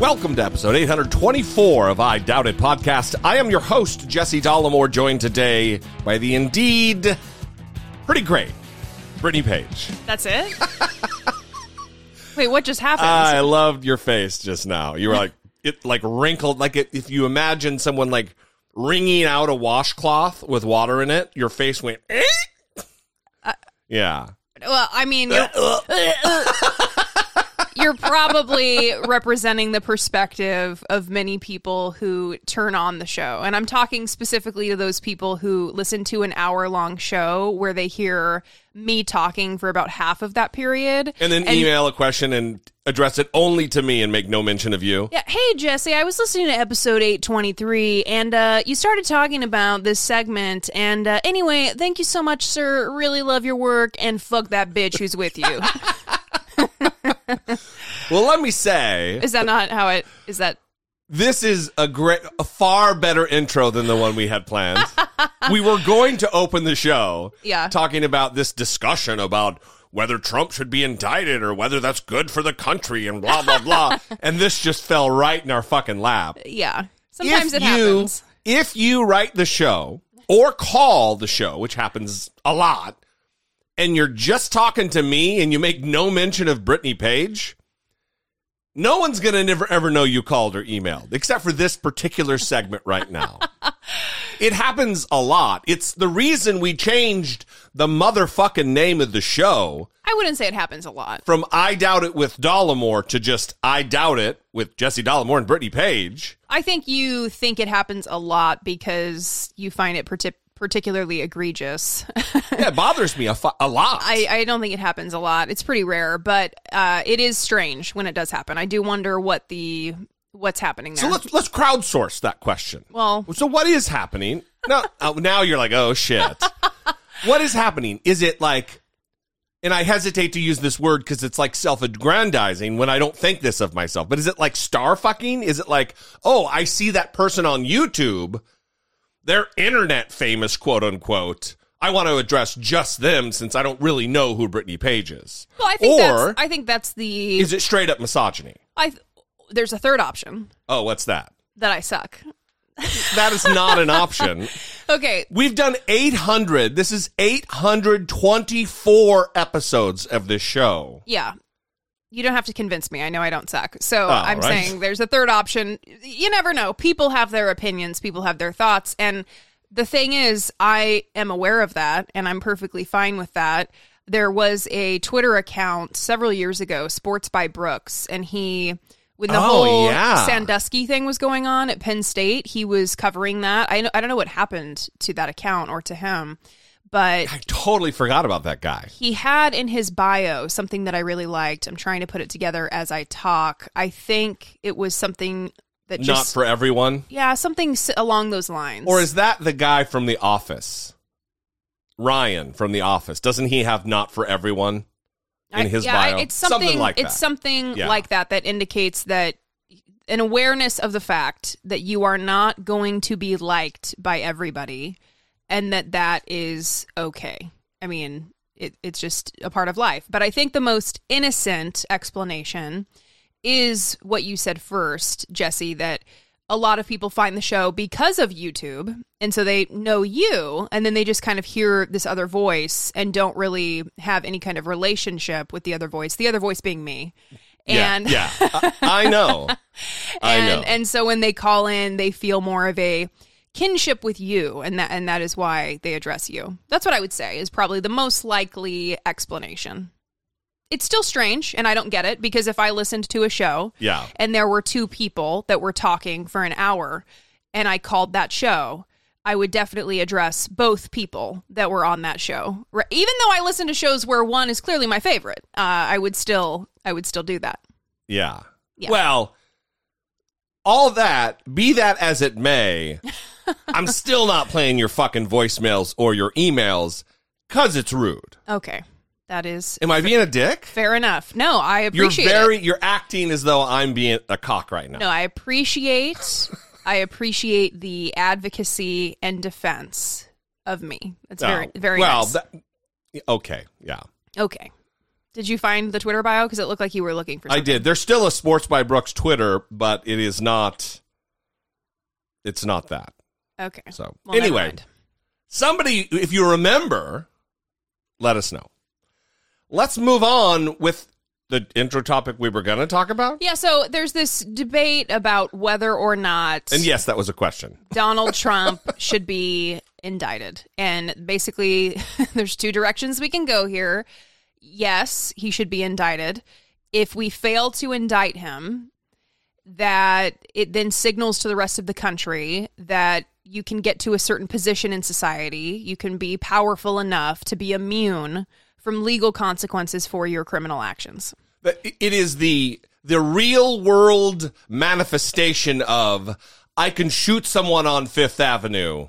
Welcome to episode 824 of I Doubt It podcast. I am your host, Jesse Dollemore, joined today by the indeed pretty great Brittany Page. That's it? Wait, what just happened? I loved your face just now. You were like, it like wrinkled, like it, if you imagine someone like wringing out a washcloth with water in it, your face went, eh? yeah. well, I mean, you're, probably representing the perspective of many people who turn on the show. And I'm talking specifically to those people who listen to an hour long show where they hear me talking for about half of that period. And then email a question and address it only to me and make no mention of you. Yeah. Hey, Jesse, I was listening to episode 823 and uh, you started talking about this segment. And uh, anyway, thank you so much, sir. Really love your work and fuck that bitch who's with you. Well, let me say, is that not how it is that? this is a great, a far better intro than the one we had planned. we were going to open the show, Yeah. talking about this discussion about whether Trump should be indicted or whether that's good for the country and blah blah blah. and this just fell right in our fucking lap. Yeah. Sometimes if it you, happens. If you write the show or call the show, which happens a lot, and you're just talking to me and you make no mention of Brittany Page, no one's going to never ever know you called or emailed, except for this particular segment right now. it happens a lot. It's the reason we changed the motherfucking name of the show I wouldn't say it happens a lot. from I Doubt It with Dollemore to just I Doubt It with Jesse Dollemore and Brittany Page. I think you think it happens a lot because you find it partic- particularly egregious. Yeah, it bothers me a, fu- a lot. I, I don't think it happens a lot. It's pretty rare, but uh, it is strange when it does happen. I do wonder what the what's happening there. So let's let's crowdsource that question. Well- so what is happening? Now, oh, now you're like, oh shit. what is happening? Is it like? And I hesitate to use this word because it's like self-aggrandizing when I don't think this of myself. But is it like star fucking? Is it like, oh, I see that person on YouTube, they're internet famous, quote unquote. I want to address just them since I don't really know who Brittany Page is. well, I think or that's, I think that's the is it straight up misogyny? I th- there's a third option Oh, what's that? that I suck. That is not an option. Okay, We've done 800. This is 824 episodes of this show. yeah. You don't have to convince me. I know I don't suck. So Oh, I'm right. saying there's a third option. You never know. People have their opinions, people have their thoughts. And the thing is, I am aware of that and I'm perfectly fine with that. There was a Twitter account several years ago, Sports by Brooks, and he, when the Oh, whole yeah. Sandusky thing was going on at Penn State, he was covering that. I, know, I don't know what happened to that account or to him, but I totally forgot about that guy. he had in his bio something that I really liked. I'm trying to put it together as I talk. I think it was something that Not for everyone. yeah, something along those lines. Or is that the guy from The Office? Ryan from The Office. Doesn't he have not for everyone in I- his yeah, bio? It's something, like that. It's something Yeah. like that that indicates that an awareness of the fact that you are not going to be liked by everybody, and that that is okay. I mean, it, it's just a part of life. But I think the most innocent explanation is what you said first, Jesse. That a lot of people find the show because of YouTube. And so they know you, and then they just kind of hear this other voice and don't really have any kind of relationship with the other voice, the other voice being me. And yeah, yeah. I, I know. I and know. and so when they call in, they feel more of a kinship with you, and that and that is why they address you. That's what I would say is probably the most likely explanation. It's still strange, and I don't get it because if I listened to a show, Yeah. and there were two people that were talking for an hour, and I called that show. I would definitely address both people that were on that show. Even though I listen to shows where one is clearly my favorite, uh, I would still, I would still do that. Yeah. Yeah. Well, all that, be that as it may, I'm still not playing your fucking voicemails or your emails because it's rude. Okay, that is Am I being a dick? Fair enough. No, I appreciate. You're very, it. you're acting as though I'm being a cock right now. No, I appreciate I appreciate the advocacy and defense of me. That's very Oh, very well. nice. That, okay, yeah, okay. Did you find the Twitter bio? Because it looked like you were looking for. I did. There's still a Sports by Brooks Twitter, but it is not. It's not that. Okay. So Well, anyway, somebody, if you remember, let us know. Let's move on with the intro topic we were going to talk about. Yeah. So there's this debate about whether or not And yes, that was a question. Donald Trump should be indicted. And basically, there's two directions we can go here. Yes, he should be indicted. If we fail to indict him, that it then signals to the rest of the country that you can get to a certain position in society, you can be powerful enough to be immune from legal consequences for your criminal actions. But it is the the real world manifestation of I can shoot someone on Fifth Avenue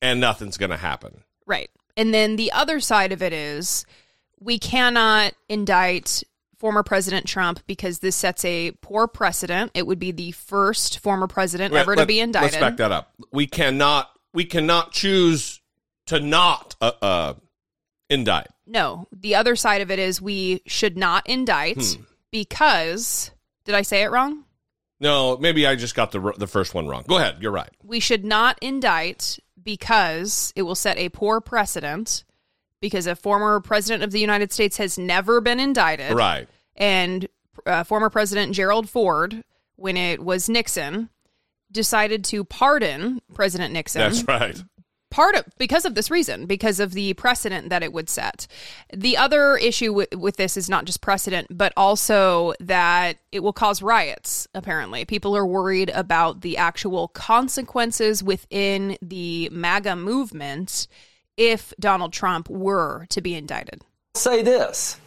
and nothing's going to happen. Right. And then the other side of it is we cannot indict former President Trump because this sets a poor precedent. It would be the first former president ever to be indicted. Let's back that up. We cannot we cannot choose to not uh, uh indict. No, the other side of it is we should not indict Hmm. because did I say it wrong? No, maybe I just got the the first one wrong. Go ahead. You're right. We should not indict because it will set a poor precedent because a former president of the United States has never been indicted. Right. and uh, former President Gerald Ford, when it was Nixon, decided to pardon President Nixon. That's right. Part of because of this reason, because of the precedent that it would set. The other issue with this is not just precedent, but also that it will cause riots. Apparently, people are worried about the actual consequences within the MAGA movement if Donald Trump were to be indicted. say this.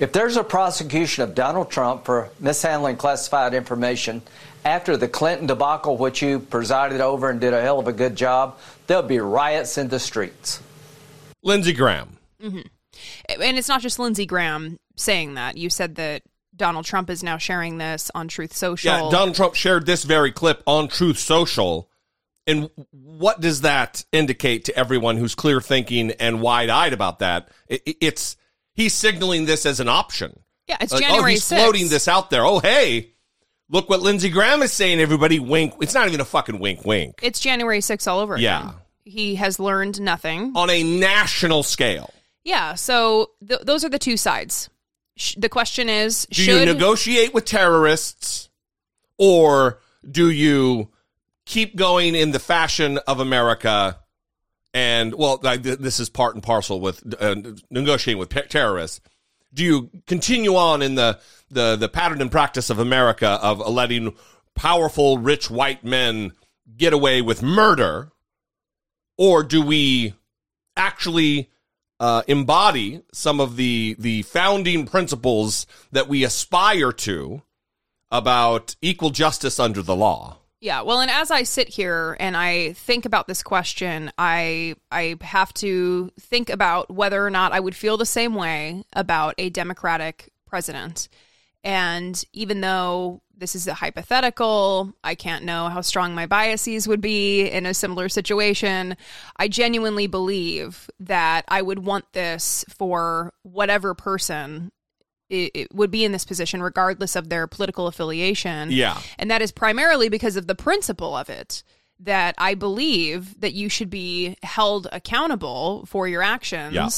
If there's a prosecution of Donald Trump for mishandling classified information after the Clinton debacle, which you presided over and did a hell of a good job, there'll be riots in the streets. Lindsey Graham. Mm-hmm. and it's not just Lindsey Graham saying that. You said that Donald Trump is now sharing this on Truth Social. Yeah, Donald Trump shared this very clip on Truth Social. And what does that indicate to everyone who's clear thinking and wide eyed about that? It, it- it's he's signaling this as an option. yeah, it's Like, oh, January he's 6th. floating this out there. Oh, hey, look what Lindsey Graham is saying. Everybody, wink. It's not even a fucking wink, wink. It's January 6th all over again. Yeah. He has learned nothing. on a national scale. Yeah, so th- those are the two sides. Sh- the question is Do should you negotiate with terrorists or do you keep going in the fashion of America? And, well, like, this is part and parcel with uh, negotiating with terrorists. Do you continue on in the, the, the pattern and practice of America of letting powerful, rich white men get away with murder? Or do we actually uh, embody some of the the founding principles that we aspire to about equal justice under the law. Yeah, well, and as I sit here and I think about this question, I I have to think about whether or not I would feel the same way about a Democratic president. And even though this is a hypothetical, I can't know how strong my biases would be in a similar situation. I genuinely believe that I would want this for whatever person i i- would be in this position regardless of their political affiliation. Yeah. And that is primarily because of the principle of it that I believe that you should be held accountable for your actions Yeah.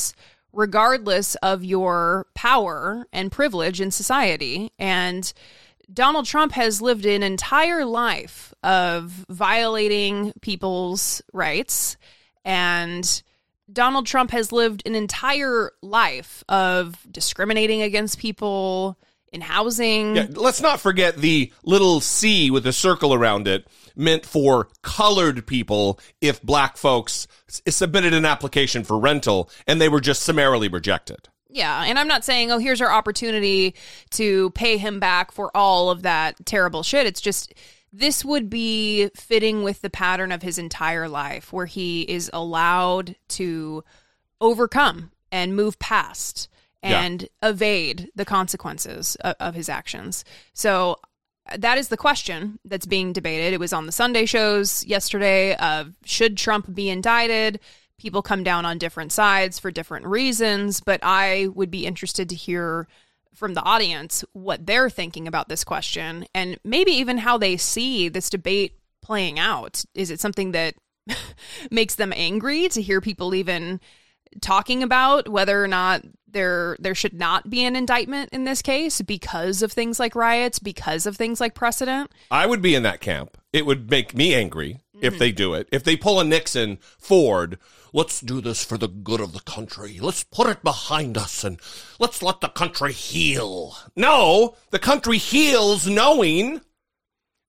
regardless of your power and privilege in society. And Donald Trump has lived an entire life of violating people's rights and Donald Trump has lived an entire life of discriminating against people in housing. Yeah, let's not forget the little C with a circle around it meant for colored people if black folks submitted an application for rental and they were just summarily rejected. Yeah, and I'm not saying, oh, here's our opportunity to pay him back for all of that terrible shit. It's just this would be fitting with the pattern of his entire life where he is allowed to overcome and move past Yeah. and evade the consequences of, of his actions. So that is the question that's being debated. It was on the Sunday shows yesterday of should Trump be indicted? People come down on different sides for different reasons, but I would be interested to hear from the audience what they're thinking about this question and maybe even how they see this debate playing out. Is it something that makes them angry to hear people even talking about whether or not there there should not be an indictment in this case because of things like riots, because of things like precedent? I would be in that camp. It would make me angry if mm-hmm. they do it. If they pull a Nixon Ford, let's do this for the good of the country. Let's put it behind us and let's let the country heal. No, the country heals knowing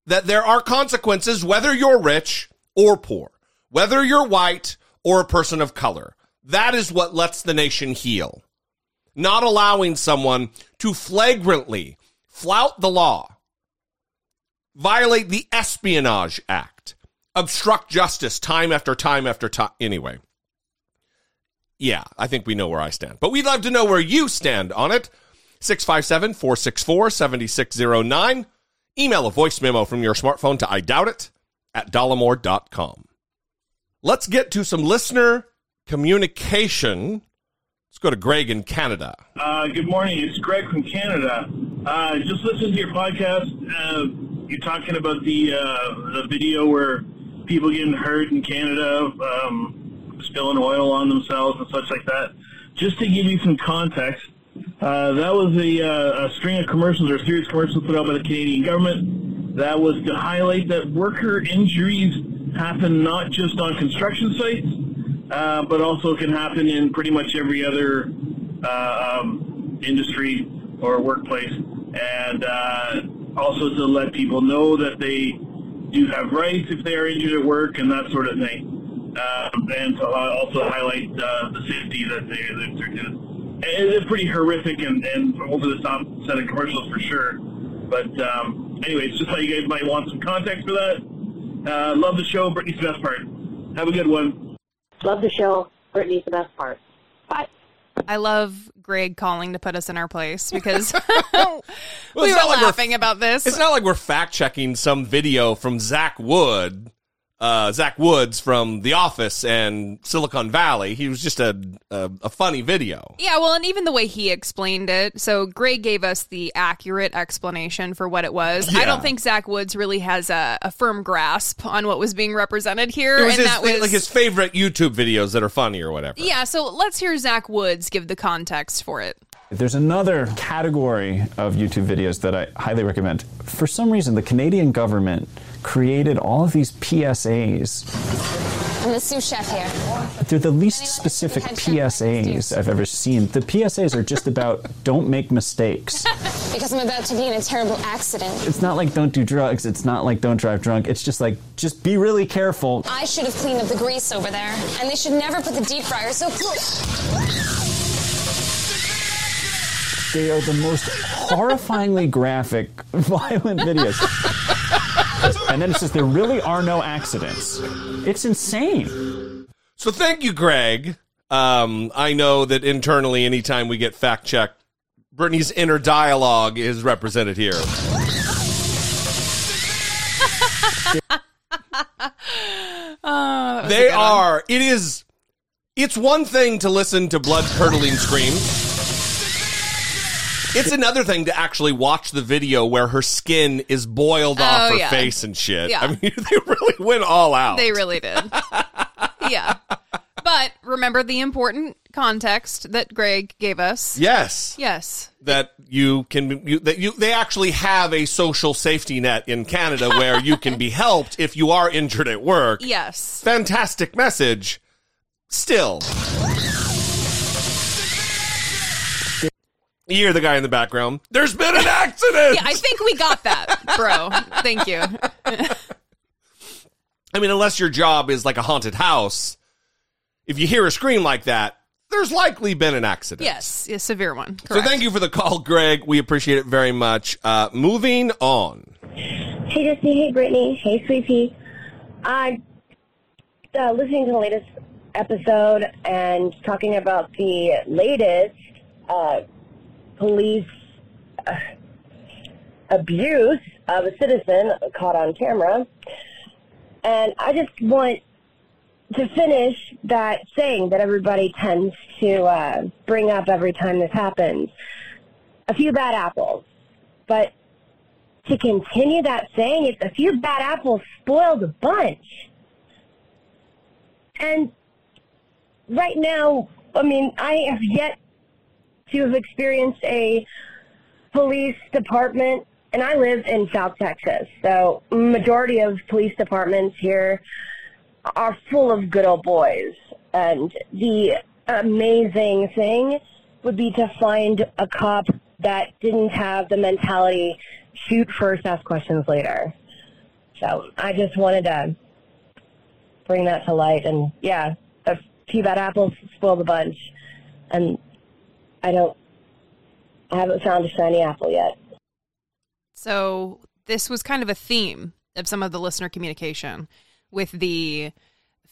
that there are consequences whether you're rich or poor, whether you're white or a person of color. That is what lets the nation heal. Not allowing someone to flagrantly flout the law violate the Espionage Act, obstruct justice time after time after time. Anyway, yeah, I think we know where I stand. But we'd love to know where you stand on it. 657 464 7609. Email a voice memo from your smartphone to I doubt it at dollemore.com. Let's get to some listener communication. Let's go to Greg in Canada. Uh, good morning. It's Greg from Canada. Uh, just listened to your podcast. Uh, you're talking about the uh, the video where people getting hurt in Canada, um, spilling oil on themselves and such like that. Just to give you some context, uh, that was a, uh, a string of commercials or a series of commercials put out by the Canadian government. That was to highlight that worker injuries happen not just on construction sites, uh, but also can happen in pretty much every other uh, um, industry or workplace, and uh, also to let people know that they do have rights if they are injured at work and that sort of thing, um, and to uh, also highlight uh, the safety that they that they're doing. It's pretty horrific and, and over the top set of commercials for sure. But um, anyways, just thought you guys might want some context for that. Uh, love the show. Brittany's the best part. Have a good one. Love the show. Brittany's the best part. Bye. I love Greg calling to put us in our place because Well, we it's were not like we're- laughing about this. It's not like we're fact checking some video from Zach Wood, uh, Zach Woods from The Office and Silicon Valley. He was just a a, a funny video. Yeah, well, and even the way he explained it. So Greg gave us the accurate explanation for what it was. I don't think Zach Woods really has a, a firm grasp on what was being represented here, It was, and his, that was like his favorite YouTube videos that are funny or whatever. yeah. So let's hear Zach Woods give the context for it. There's another category of YouTube videos that I highly recommend. For some reason, the Canadian government created all of these PSAs. I'm the sous chef here. They're the least specific PSAs I've ever seen. The PSAs are just about don't make mistakes. Because I'm about to be in a terrible accident. It's not like don't do drugs, it's not like don't drive drunk. It's just like just be really careful. I should have cleaned up the grease over there, and they should never put the deep fryer so close. They are the most horrifyingly graphic, violent videos. And then it says there really are no accidents. It's insane. So thank you, Greg. Um, I know that internally, anytime we get fact checked, Brittany's inner dialogue is represented here. Oh, They are. It is. It's one thing to listen to blood curdling screams. It's another thing to actually watch the video where her skin is boiled oh, off Oh, her yeah. face and shit. Yeah. I mean, they really went all out. They really did. yeah. But remember the important context that Greg gave us. yes. Yes. That you can, you, that you, they actually have a social safety net in Canada where you can be helped if you are injured at work. Yes. Fantastic message. Still. You hear the guy in the background. There's been an accident. Yeah, I think we got that, bro. Thank you. I mean, unless your job is like a haunted house, if you hear a scream like that, there's likely been an accident. Yes, a severe one. So thank you for the call, Greg. We appreciate it very much. Uh, moving on. Hey, Jesse. Hey, Brittany. Hey, Sweetie. Pea. I uh, listening to the latest episode and talking about the latest uh, police uh, abuse of a citizen caught on camera. And I just want to finish that saying that everybody tends to uh, bring up every time this happens. A few bad apples. But to continue that saying, it's a few bad apples spoil the bunch. And right now, I mean, I have yet to have experienced a police department, and I live in South Texas, so majority of police departments here are full of good old boys. And the amazing thing would be to find a cop that didn't have the mentality shoot first, ask questions later. So I just wanted to bring that to light. And yeah, a few bad apples spoil the bunch. And I don't, I haven't found a shiny apple yet. So this was kind of a theme of some of the listener communication with the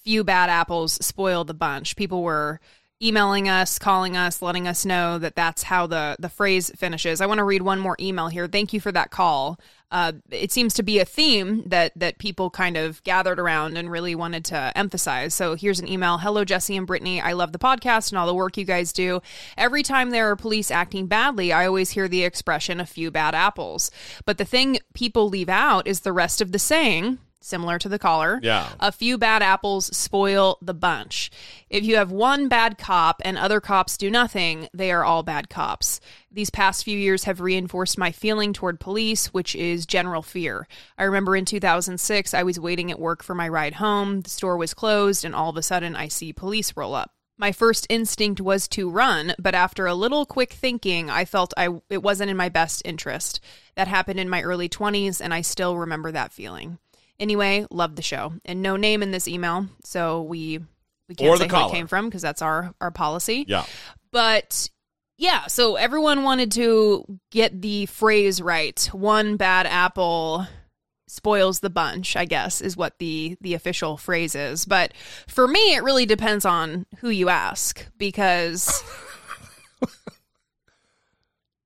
few bad apples spoil the bunch. People were emailing us, calling us, letting us know that that's how the the phrase finishes. I want to read one more email here. Thank you for that call. Uh, it seems to be a theme that that people kind of gathered around and really wanted to emphasize. So here's an email. Hello, Jesse and Brittany. I love the podcast and all the work you guys do. Every time there are police acting badly, I always hear the expression "a few bad apples." But the thing people leave out is the rest of the saying. Similar to the caller. Yeah. A few bad apples spoil the bunch. If you have one bad cop and other cops do nothing, they are all bad cops. These past few years have reinforced my feeling toward police, which is general fear. I remember in 2006, I was waiting at work for my ride home. The store was closed, and all of a sudden, I see police roll up. My first instinct was to run, but after a little quick thinking, I felt I it wasn't in my best interest. That happened in my early 20s, and I still remember that feeling. Anyway, love the show. And no name in this email, so we we can't Or say who it came from because that's our our policy. Yeah. But yeah, so everyone wanted to get the phrase right. One bad apple spoils the bunch, I guess, is what the the official phrase is. But for me, it really depends on who you ask because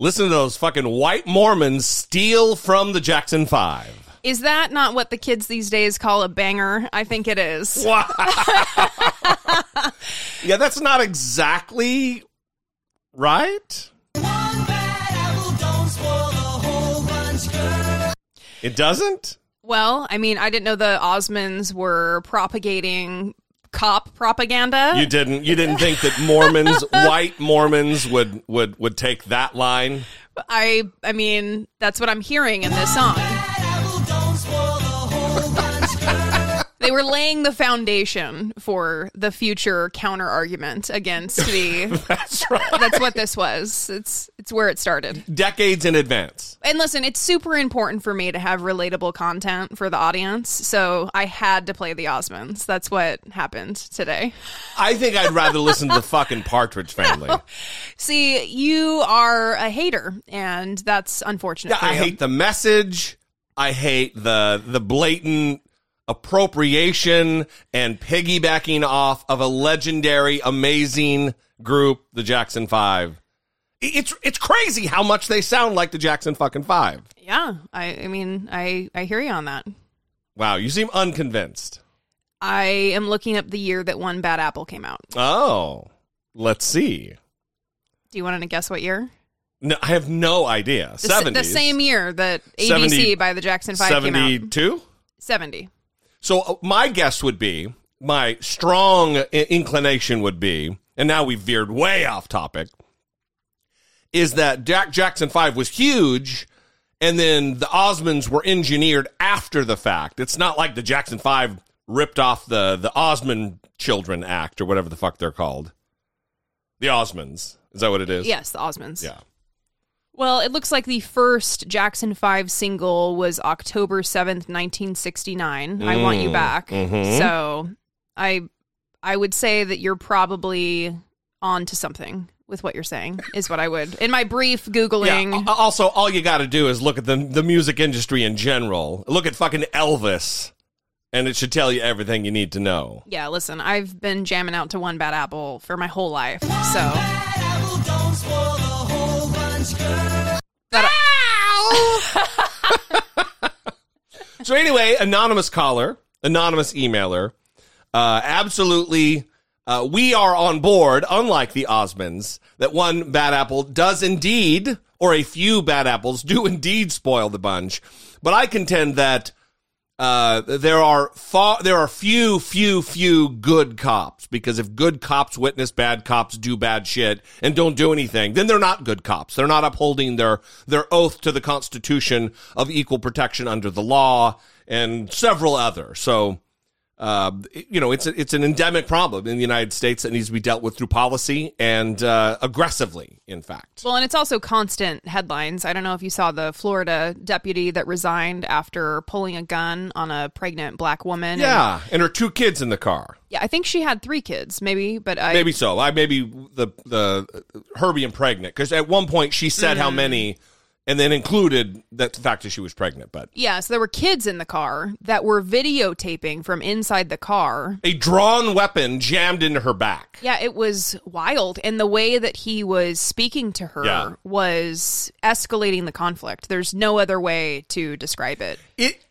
Listen to those fucking white Mormons steal from the Jackson Five. Is that not what the kids these days call a banger? I think it is. Yeah, that's not exactly right. It doesn't? Well, I mean, I didn't know the Osmonds were propagating cop propaganda. You didn't you didn't think that Mormons, white Mormons would would would take that line? I I mean, that's what I'm hearing in this song. They were laying the foundation for the future counter argument against the. That's right. that's what this was. It's it's where it started. Decades in advance. And listen, it's super important for me to have relatable content for the audience, so I had to play the Osmonds. That's what happened today. I think I'd rather listen to the fucking Partridge Family. See, you are a hater, and that's unfortunate. Yeah, I hate the message. I hate the the blatant appropriation and piggybacking off of a legendary, amazing group, the Jackson Five. It's it's crazy how much they sound like the Jackson fucking Five. Yeah, I, I mean, I, I hear you on that. Wow, you seem unconvinced. I am looking up the year that one Bad Apple came out. Oh, let's see. Do you want to guess what year? No, I have no idea. The, Seventies, the same year that ABC 70 by the Jackson Five came out. seventy-two. 70. So uh, my guess would be, my strong inclination would be, and now we've veered way off topic, is that Jack Jackson 5 was huge, and then the Osmonds were engineered after the fact. It's not like the Jackson 5 ripped off the, the Osmond Children Act, or whatever the fuck they're called. The Osmonds. Is that what it is? Yes, the Osmonds. Yeah. Well, it looks like the first Jackson 5 single was October 7th, 1969. I Want You Mm, Back. mhm. So I I would say that you're probably on to something with what you're saying, is what I would. In my brief Googling. Yeah. Also, all you got to do is look at the the music industry in general. Look at fucking Elvis, and it should tell you everything you need to know. Yeah, listen, I've been jamming out to One Bad Apple for my whole life. So. That- So anyway, anonymous caller, anonymous emailer, uh, absolutely. Uh, we are on board, unlike the Osmonds, that one bad apple does indeed, or a few bad apples do indeed spoil the bunch. But I contend that uh, there are far, there are few, few, few good cops because if good cops witness bad cops do bad shit and don't do anything, then they're not good cops. They're not upholding their their oath to the Constitution of equal protection under the law and several other. So. Uh, you know, it's a, it's an endemic problem in the United States that needs to be dealt with through policy and uh, aggressively. In fact, Well, and it's also constant headlines. I don't know if you saw the Florida deputy that resigned after pulling a gun on a pregnant black woman. Yeah, and her two kids in the car. yeah, I think she had three kids, maybe, but I maybe so. I maybe the the her being pregnant because at one point she said Mm. how many, and then included that the fact that she was pregnant. But Yeah, so there were kids in the car that were videotaping from inside the car. a drawn weapon jammed into her back. Yeah, it was wild. And the way that he was speaking to her Yeah. was escalating the conflict. There's no other way to describe it. It.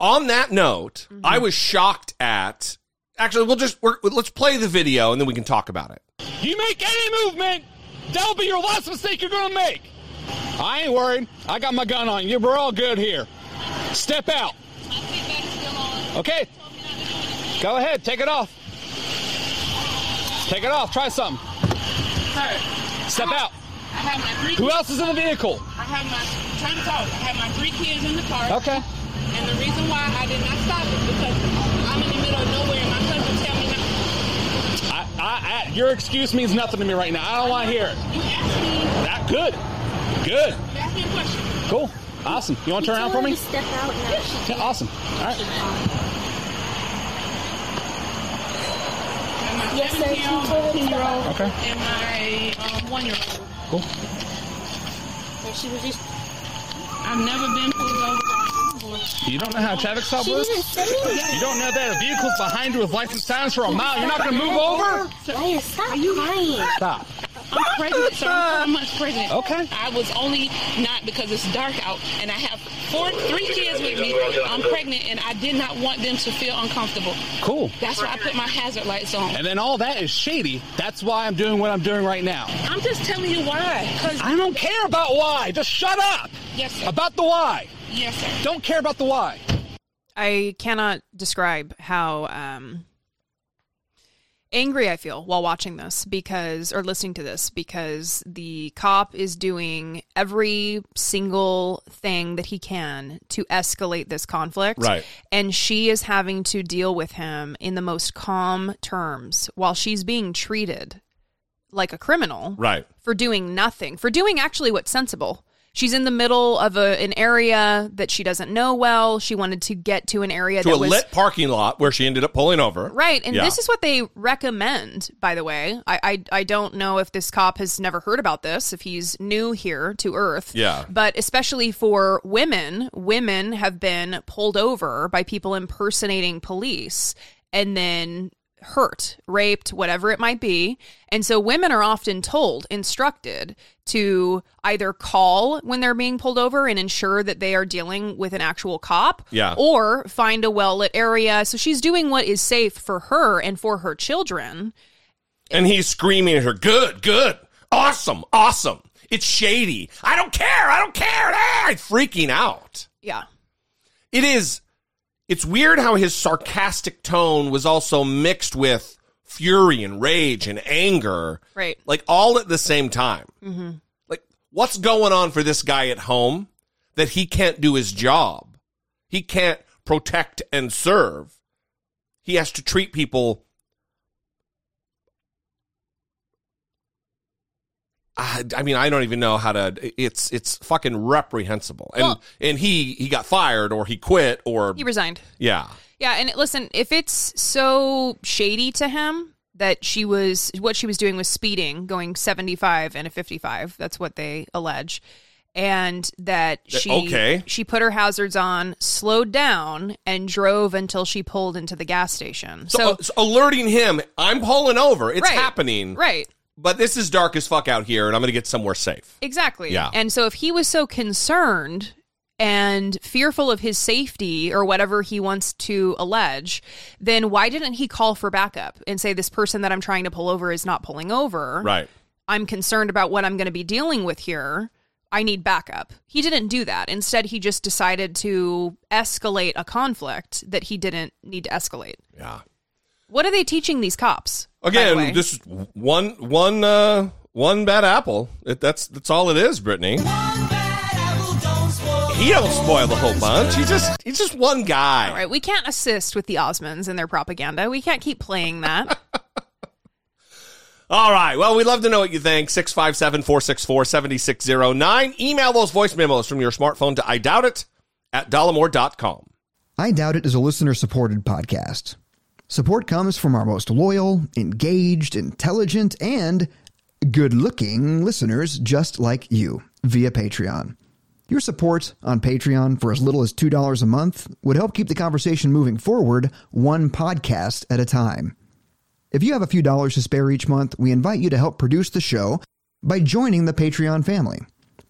On that note, Mm-hmm. I was shocked at. Actually, we'll just we're, let's play the video and then we can talk about it. You make any movement, that'll be your last mistake you're gonna make. I ain't worried. I got my gun on you. We're all good here. Step out. Okay. Go ahead. Take it off. Take it off. Try something. Step out. I have my three. Who else is in the vehicle? I have my. Trying to talk. I have my three kids in the car. Okay. And the reason why I did not stop is because I'm in the middle of nowhere and my cousin tell me not. I, I, I, your excuse means nothing to me right now. I don't want to hear it. You asked me. That good. Good. You asked me a question. Cool. Awesome. You want to turn around for me? Step out Yeah, awesome. All right. Yes, sir. 17 year old, She told her to 10 year old, Okay. and my um, one year old. Cool. And she was just. I've never been pulled over. You don't know how a traffic stop She works? didn't say that. You don't know that a vehicle's behind you with license signs for a mile. You're not going to move over? Ryan, stop crying. Stop. I'm pregnant, sir. I'm four months pregnant. Okay. I was only not because it's dark out, and I have four, three kids with me. I'm pregnant, and I did not want them to feel uncomfortable. Cool. That's why I put my hazard lights on. And then all that is shady. That's why I'm doing what I'm doing right now. I'm just telling you why. Cause I don't care about why. Just shut up. yes, sir. About the why. Yes, sir. Don't care about the why. I cannot describe how um, angry I feel while watching this because or listening to this because the cop is doing every single thing that he can to escalate this conflict. Right. And she is having to deal with him in the most calm terms while she's being treated like a criminal Right. for doing nothing, for doing actually what's sensible. She's in the middle of a, an area that she doesn't know well. She wanted to get to an area To that a was lit parking lot where she ended up pulling over. Right. And Yeah. this is what they recommend, by the way. I, I I don't know if this cop has never heard about this, if he's new here to Earth. Yeah. But especially for women, women have been pulled over by people impersonating police and then hurt, raped, whatever it might be. And so women are often told, instructed to either call when they're being pulled over and ensure that they are dealing with an actual cop Yeah. or find a well lit area. So she's doing what is safe for her and for her children. And he's screaming at her, good, good, awesome, awesome. It's shady. I don't care. I don't care. Ah, freaking out. Yeah. It is, it's weird how his sarcastic tone was also mixed with fury and rage and anger. Right. Like all at the same time. Mm-hmm. Like, what's going on for this guy at home that he can't do his job? He can't protect and serve. He has to treat people. I I mean, I don't even know how to. It's it's fucking reprehensible, and Well- and he he got fired or he quit or He resigned. yeah Yeah, and listen, if it's so shady to him that she was what she was doing was speeding, going 75 and a 55, that's what they allege. And that she okay. she put her hazards on, slowed down and drove until she pulled into the gas station. So, So, uh, so alerting him, I'm pulling over. It's Right. happening. right. But this is dark as fuck out here, and I'm going to get somewhere safe. Exactly. Yeah. And so if he was so concerned and fearful of his safety or whatever he wants to allege, then why didn't he call for backup and say this person that I'm trying to pull over is not pulling over? Right. I'm concerned about what I'm going to be dealing with here. I need backup. He didn't do that. Instead, he just decided to escalate a conflict that he didn't need to escalate. Yeah. What are they teaching these cops? by the way? Again, this is one one uh one bad apple. It, that's that's all it is, Brittany. He don't spoil the whole bunch. He just he's just one guy. All right, we can't assist with the Osmonds and their propaganda. We can't keep playing that. All right. Well, we'd love to know what you think. 657 464 7609. Email those voice memos from your smartphone to I doubt it at dollemore.com. I Doubt It is a listener supported podcast. Support comes from our most loyal, engaged, intelligent, and good looking listeners just like you via Patreon. Your support on Patreon for as little as $2 a month would help keep the conversation moving forward one podcast at a time. If you have a few dollars to spare each month, we invite you to help produce the show by joining the Patreon family.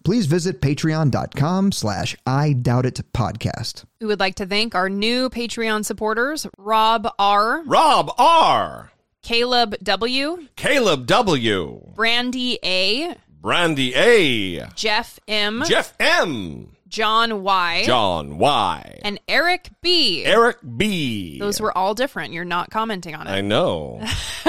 Please visit patreon.com slash I Doubt It podcast. we would like to thank our new Patreon supporters Rob R., Rob R., Caleb W., Caleb W., Brandy A., Brandy A., Jeff M., Jeff M., John Y., John Y., and Eric B. Eric B. Those were all different. You're not commenting on it. I know.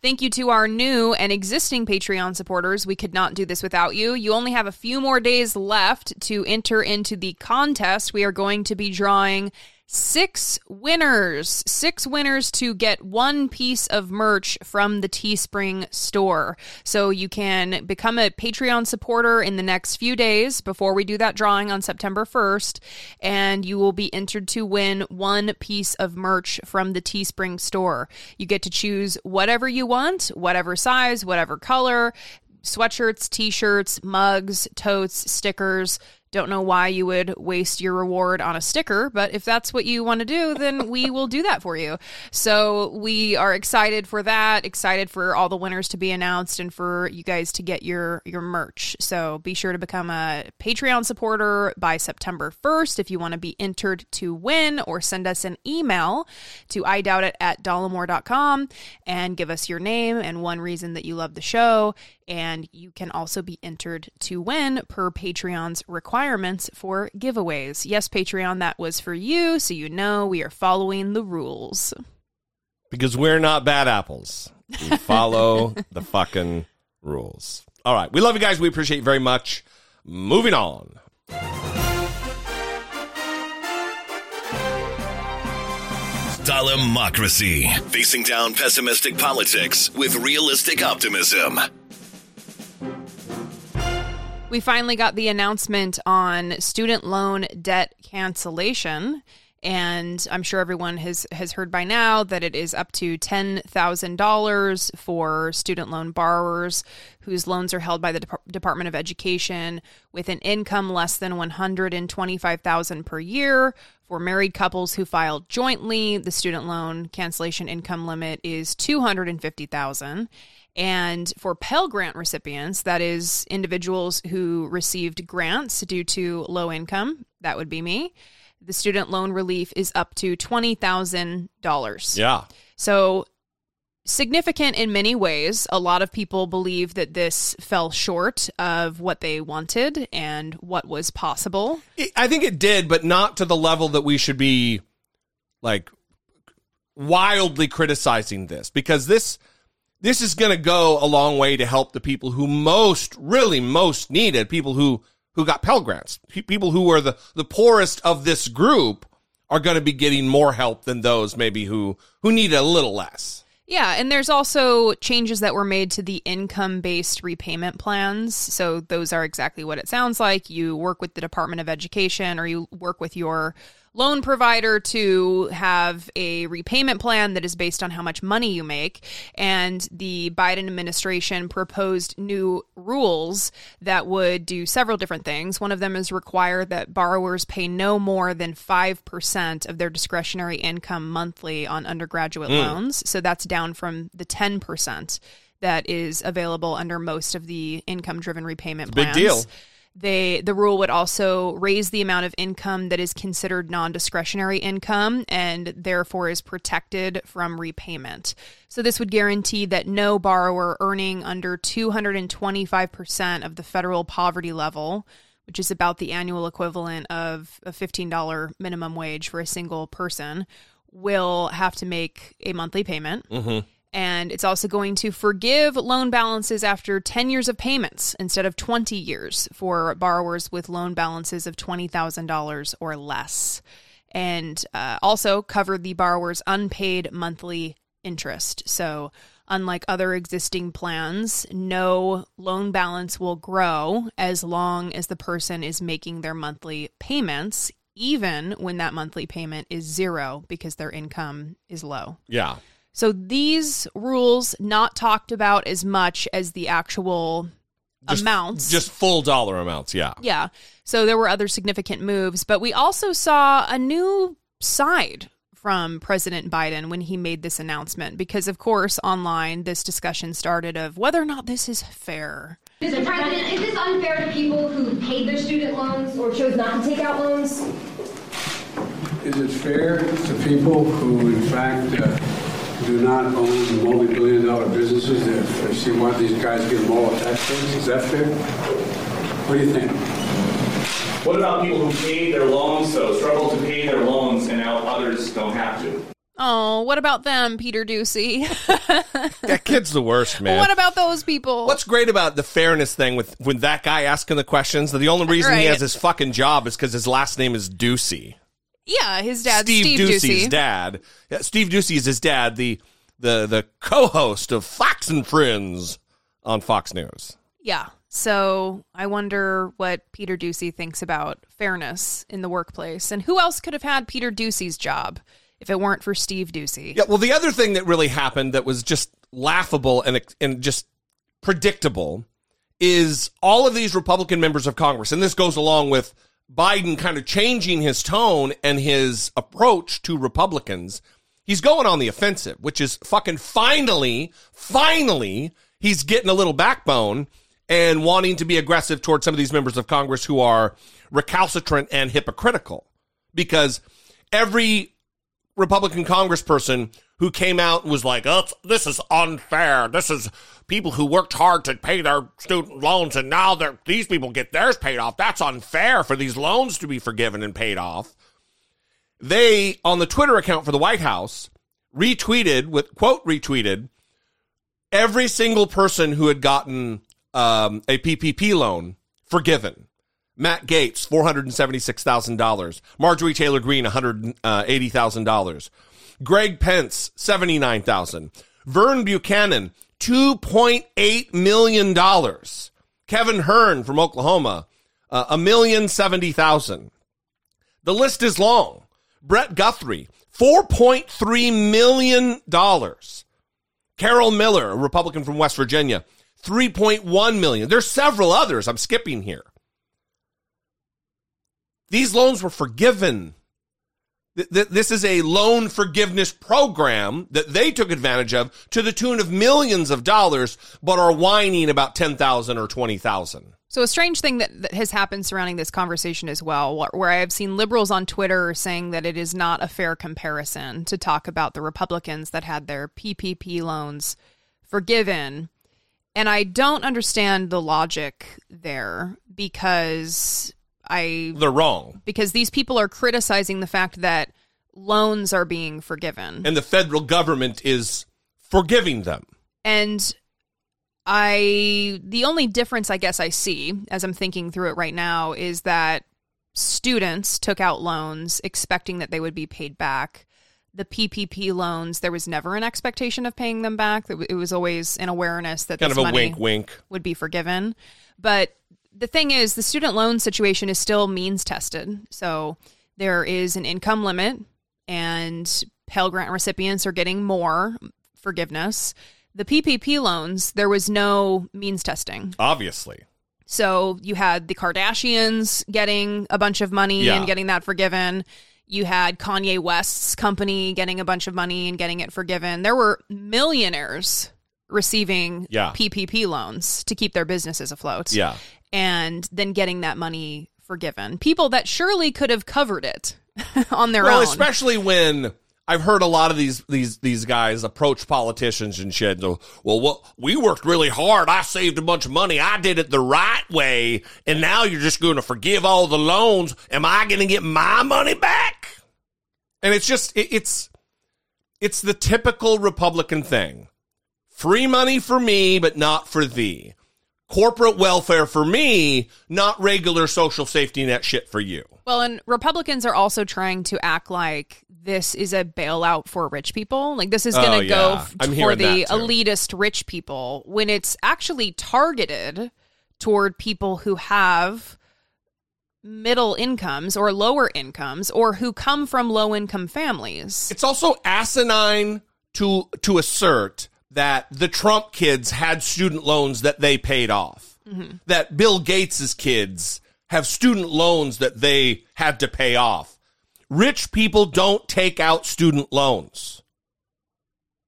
Thank you to our new and existing Patreon supporters. We could not do this without you. You only have a few more days left to enter into the contest. We are going to be drawing six winners, six winners to get one piece of merch from the Teespring store. So you can become a Patreon supporter in the next few days before we do that drawing on September 1st, and you will be entered to win one piece of merch from the Teespring store. You get to choose whatever you want, whatever size, whatever color sweatshirts, t shirts, mugs, totes, stickers. Don't know why you would waste your reward on a sticker, but if that's what you want to do, then we will do that for you. So we are excited for that, excited for all the winners to be announced and for you guys to get your your merch. So be sure to become a Patreon supporter by September 1st if you want to be entered to win or send us an email to I doubt it at dollemore.com and give us your name and one reason that you love the show. And you can also be entered to win per Patreon's requirements for giveaways. Yes, Patreon, that was for you, so you know we are following the rules. because we're not bad apples. We follow the fucking rules. All right. We love you guys. We appreciate you very much. Moving on. Democracy. Facing down pessimistic politics with realistic optimism. We finally got the announcement on student loan debt cancellation. And I'm sure everyone has, has heard by now that it is up to $10,000 for student loan borrowers whose loans are held by the Dep- Department of Education with an income less than 125,000 per year. For married couples who file jointly, the student loan cancellation income limit is 250,000. And for Pell Grant recipients, that is individuals who received grants due to low income, that would be me. The student loan relief is up to $20,000. Yeah. So significant in many ways. A lot of people believe that this fell short of what they wanted and what was possible. I think it did, but not to the level that we should be like wildly criticizing this because this this is going to go a long way to help the people who most really most need it, people who who got Pell Grants. People who are the the poorest of this group are going to be getting more help than those maybe who who need a little less. Yeah, and there's also changes that were made to the income based repayment plans. So those are exactly what it sounds like. You work with the Department of Education or you work with your loan provider to have a repayment plan that is based on how much money you make. And the Biden administration proposed new rules that would do several different things. One of them is require that borrowers pay no more than 5% of their discretionary income monthly on undergraduate Mm. loans. So that's down from the 10% that is available under most of the income driven repayment Big deal. They the rule would also raise the amount of income that is considered non-discretionary income and therefore is protected from repayment. So this would guarantee that no borrower earning under 225% of the federal poverty level, which is about the annual equivalent of a $15 minimum wage for a single person, will have to make a monthly payment. Mm-hmm. And it's also going to forgive loan balances after 10 years of payments instead of 20 years for borrowers with loan balances of $20,000 or less. And uh, also cover the borrower's unpaid monthly interest. So, unlike other existing plans, no loan balance will grow as long as the person is making their monthly payments, even when that monthly payment is zero because their income is low. Yeah. So these rules not talked about as much as the actual Just- amounts. Just full dollar amounts, yeah. yeah. So there were other significant moves, but we also saw a new side from President Biden when he made this announcement because of course online this discussion started of whether or not this is fair. Mr. President, is this unfair to people who paid their student loans or chose not to take out loans? Is it fair to people who, in fact, uh, do not own multi-billion dollar businesses if if you want these guys to get them all a tax breaks? Is that fair? What do you think? What about people who paid their loans, though, struggle to pay their loans, and now others don't have to? Oh, what about them, Peter Doocy? That kid's the worst, man. what about those people? What's great about the fairness thing with when that guy asking the questions? That the only reason he has his fucking job is because his last name is Doocy. Yeah, his dad Steve, Steve, Doocy's Doocy. dad. Yeah, Steve Doocy is his dad, the the the co-host of Fox and Friends on Fox News. Yeah. So I wonder what Peter Doocy thinks about fairness in the workplace. And who else could have had Peter Doocy's job if it weren't for Steve Doocy? Yeah. Well, the other thing that really happened that was just laughable and and just predictable is all of these Republican members of Congress, and this goes along with Biden kind of changing his tone and his approach to Republicans. He's going on the offensive, which is fucking finally, finally, he's getting a little backbone and wanting to be aggressive towards some of these members of Congress who are recalcitrant and hypocritical. Because every Republican congressperson who came out and was like, oh, this is unfair. This is people who worked hard to pay their student loans and now these people get theirs paid off. That's unfair for these loans to be forgiven and paid off. They, on the Twitter account for the White House, retweeted with quote retweeted every single person who had gotten um, a PPP loan forgiven. Matt Gaetz, four hundred and seventy-six thousand dollars. Marjorie Taylor Greene, one hundred eighty thousand dollars. Greg Pence, $79,000. Vern Buchanan, two point eight million dollars. Kevin Hern from Oklahoma, uh, a million seventy thousand. The list is long. Brett Guthrie, four point three million dollars. Carol Miller, a Republican from West Virginia, 3.1 million. There's several others I'm skipping here. These loans were forgiven. Th- th- This is a loan forgiveness program that they took advantage of to the tune of millions of dollars, but are whining about 10,000 or 20,000. So a strange thing that, that has happened surrounding this conversation as well, where I have seen liberals on Twitter saying that it is not a fair comparison to talk about the Republicans that had their PPP loans forgiven. And I don't understand the logic there because I They're wrong. because these people are criticizing the fact that loans are being forgiven. And the federal government is forgiving them. And I, the only difference I guess I see as I'm thinking through it right now is that students took out loans expecting that they would be paid back. The PPP loans, there was never an expectation of paying them back. It was always an awareness that Kind of a money wink, wink. would be forgiven. But the thing is, the student loan situation is still means tested. So there is an income limit, and Pell Grant recipients are getting more forgiveness. The PPP loans, there was no means testing. Obviously. So you had the Kardashians getting a bunch of money Yeah. and getting that forgiven. You had Kanye West's company getting a bunch of money and getting it forgiven. There were millionaires receiving Yeah. PPP loans to keep their businesses afloat. Yeah. And then getting that money forgiven. People that surely could have covered it on their well, own. Well, especially when I've heard a lot of these these these guys approach politicians and shit. Go, well, well, we worked really hard. I saved a bunch of money. I did it the right way, and now you're just going to forgive all the loans. Am I going to get my money back? And it's just it, it's it's the typical Republican thing: free money for me, but not for thee. Corporate welfare for me, not regular social safety net shit for you. Well, and Republicans are also trying to act like this is a bailout for rich people. Like this is Oh, going to go yeah. f- I'm for the elitist rich people when it's actually targeted toward people who have middle incomes or lower incomes or who come from low income families. It's also asinine to to assert that the Trump kids had student loans that they paid off. Mhm. That Bill Gates's kids have student loans that they had to pay off. Rich people don't take out student loans.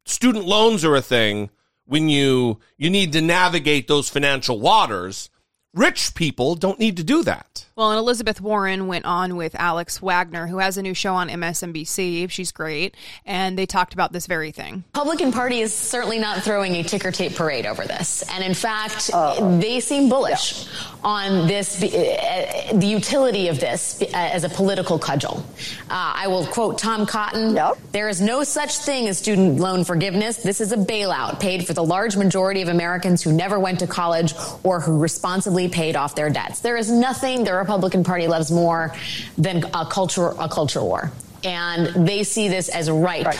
Student loans are a thing when you you need to navigate those financial waters. Rich people don't need to do that. Well, and Elizabeth Warren went on with Alex Wagner, who has a new show on MSNBC. She's great. And they talked about this very thing. Republican Party is certainly not throwing a ticker tape parade over this. And in fact, they seem bullish on this, uh, the utility of this uh, as a political cudgel. Uh, I will quote Tom Cotton. There is no such thing as student loan forgiveness. This is a bailout paid for the large majority of Americans who never went to college or who responsibly paid off their debts. There is nothing the Republican Party loves more than a culture, a culture war. And they see this as ripe.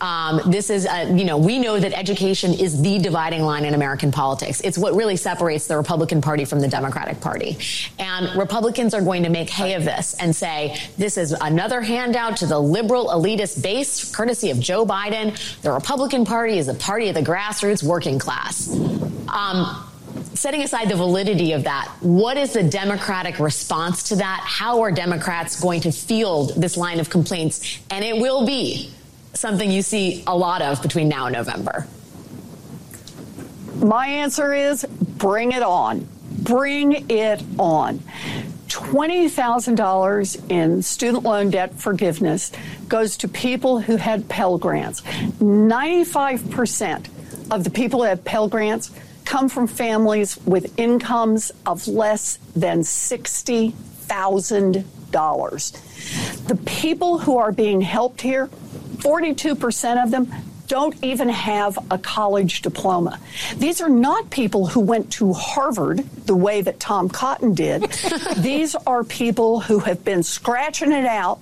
Um, this is, uh, you know, we know that education is the dividing line in American politics. It's what really separates the Republican Party from the Democratic Party. And Republicans are going to make hay of this and say this is another handout to the liberal elitist base, courtesy of Joe Biden. The Republican Party is the party of the grassroots working class. Um, setting aside the validity of that, what is the Democratic response to that? How are Democrats going to field this line of complaints? And it will be something you see a lot of between now and November. My answer is bring it on. Bring it on. $20,000 in student loan debt forgiveness goes to people who had Pell Grants. 95% of the people who have Pell Grants come from families with incomes of less than $60,000. The people who are being helped here 42% of them don't even have a college diploma. These are not people who went to Harvard the way that Tom Cotton did. These are people who have been scratching it out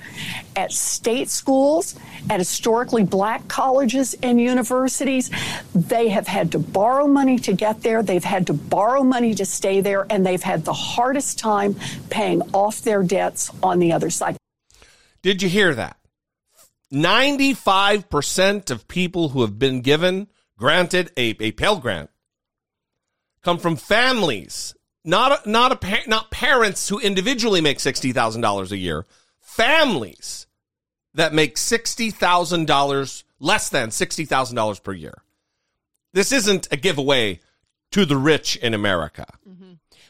at state schools, at historically black colleges and universities. They have had to borrow money to get there. They've had to borrow money to stay there, and they've had the hardest time paying off their debts on the other side. Did you hear that? 95% of people who have been given, granted a, a Pell Grant, come from families, not, a, not, a, not parents who individually make $60,000 a year, families that make $60,000, less than $60,000 per year. This isn't a giveaway to the rich in America. Mm-hmm.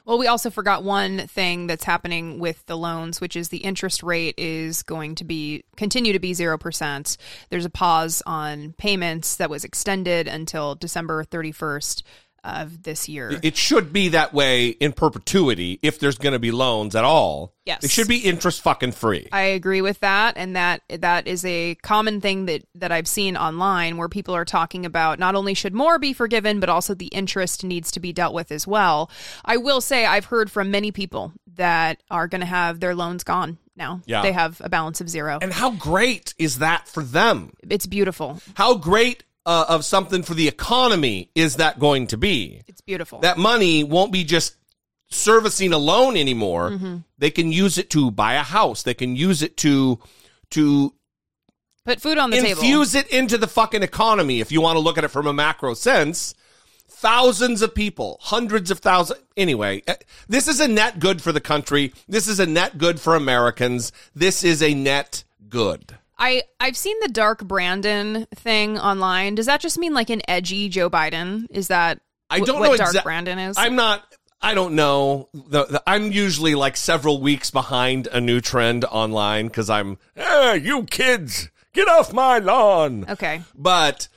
Well, we also forgot one thing that's happening with the loans, which is the interest rate is going to be continue to be 0%. There's a pause on payments that was extended until December 31st of this year. It should be that way in perpetuity if there's going to be loans at all. Yes. It should be interest fucking free. I agree with that, and that that is a common thing that that I've seen online where people are talking about not only should more be forgiven, but also the interest needs to be dealt with as well. I will say I've heard from many people that are going to have their loans gone now. Yeah. They have a balance of zero. And how great is that for them? It's beautiful. How great uh, of something for the economy is that going to be? It's beautiful. That money won't be just servicing a loan anymore. Mhm. They can use it to buy a house. They can use it to to Put food on the table. infuse it into the fucking economy if you want to look at it from a macro sense thousands of people hundreds of thousands anyway eh, this is a net good for the country this is a net good for americans this is a net good I I've seen the dark Brandon thing online. Does that just mean like an edgy Joe Biden? Is that i don't what know dark exac- Brandon is? i'm not i don't know the, the, i'm usually like several weeks behind a new trend online because i'm eh, you kids get off my lawn okay. but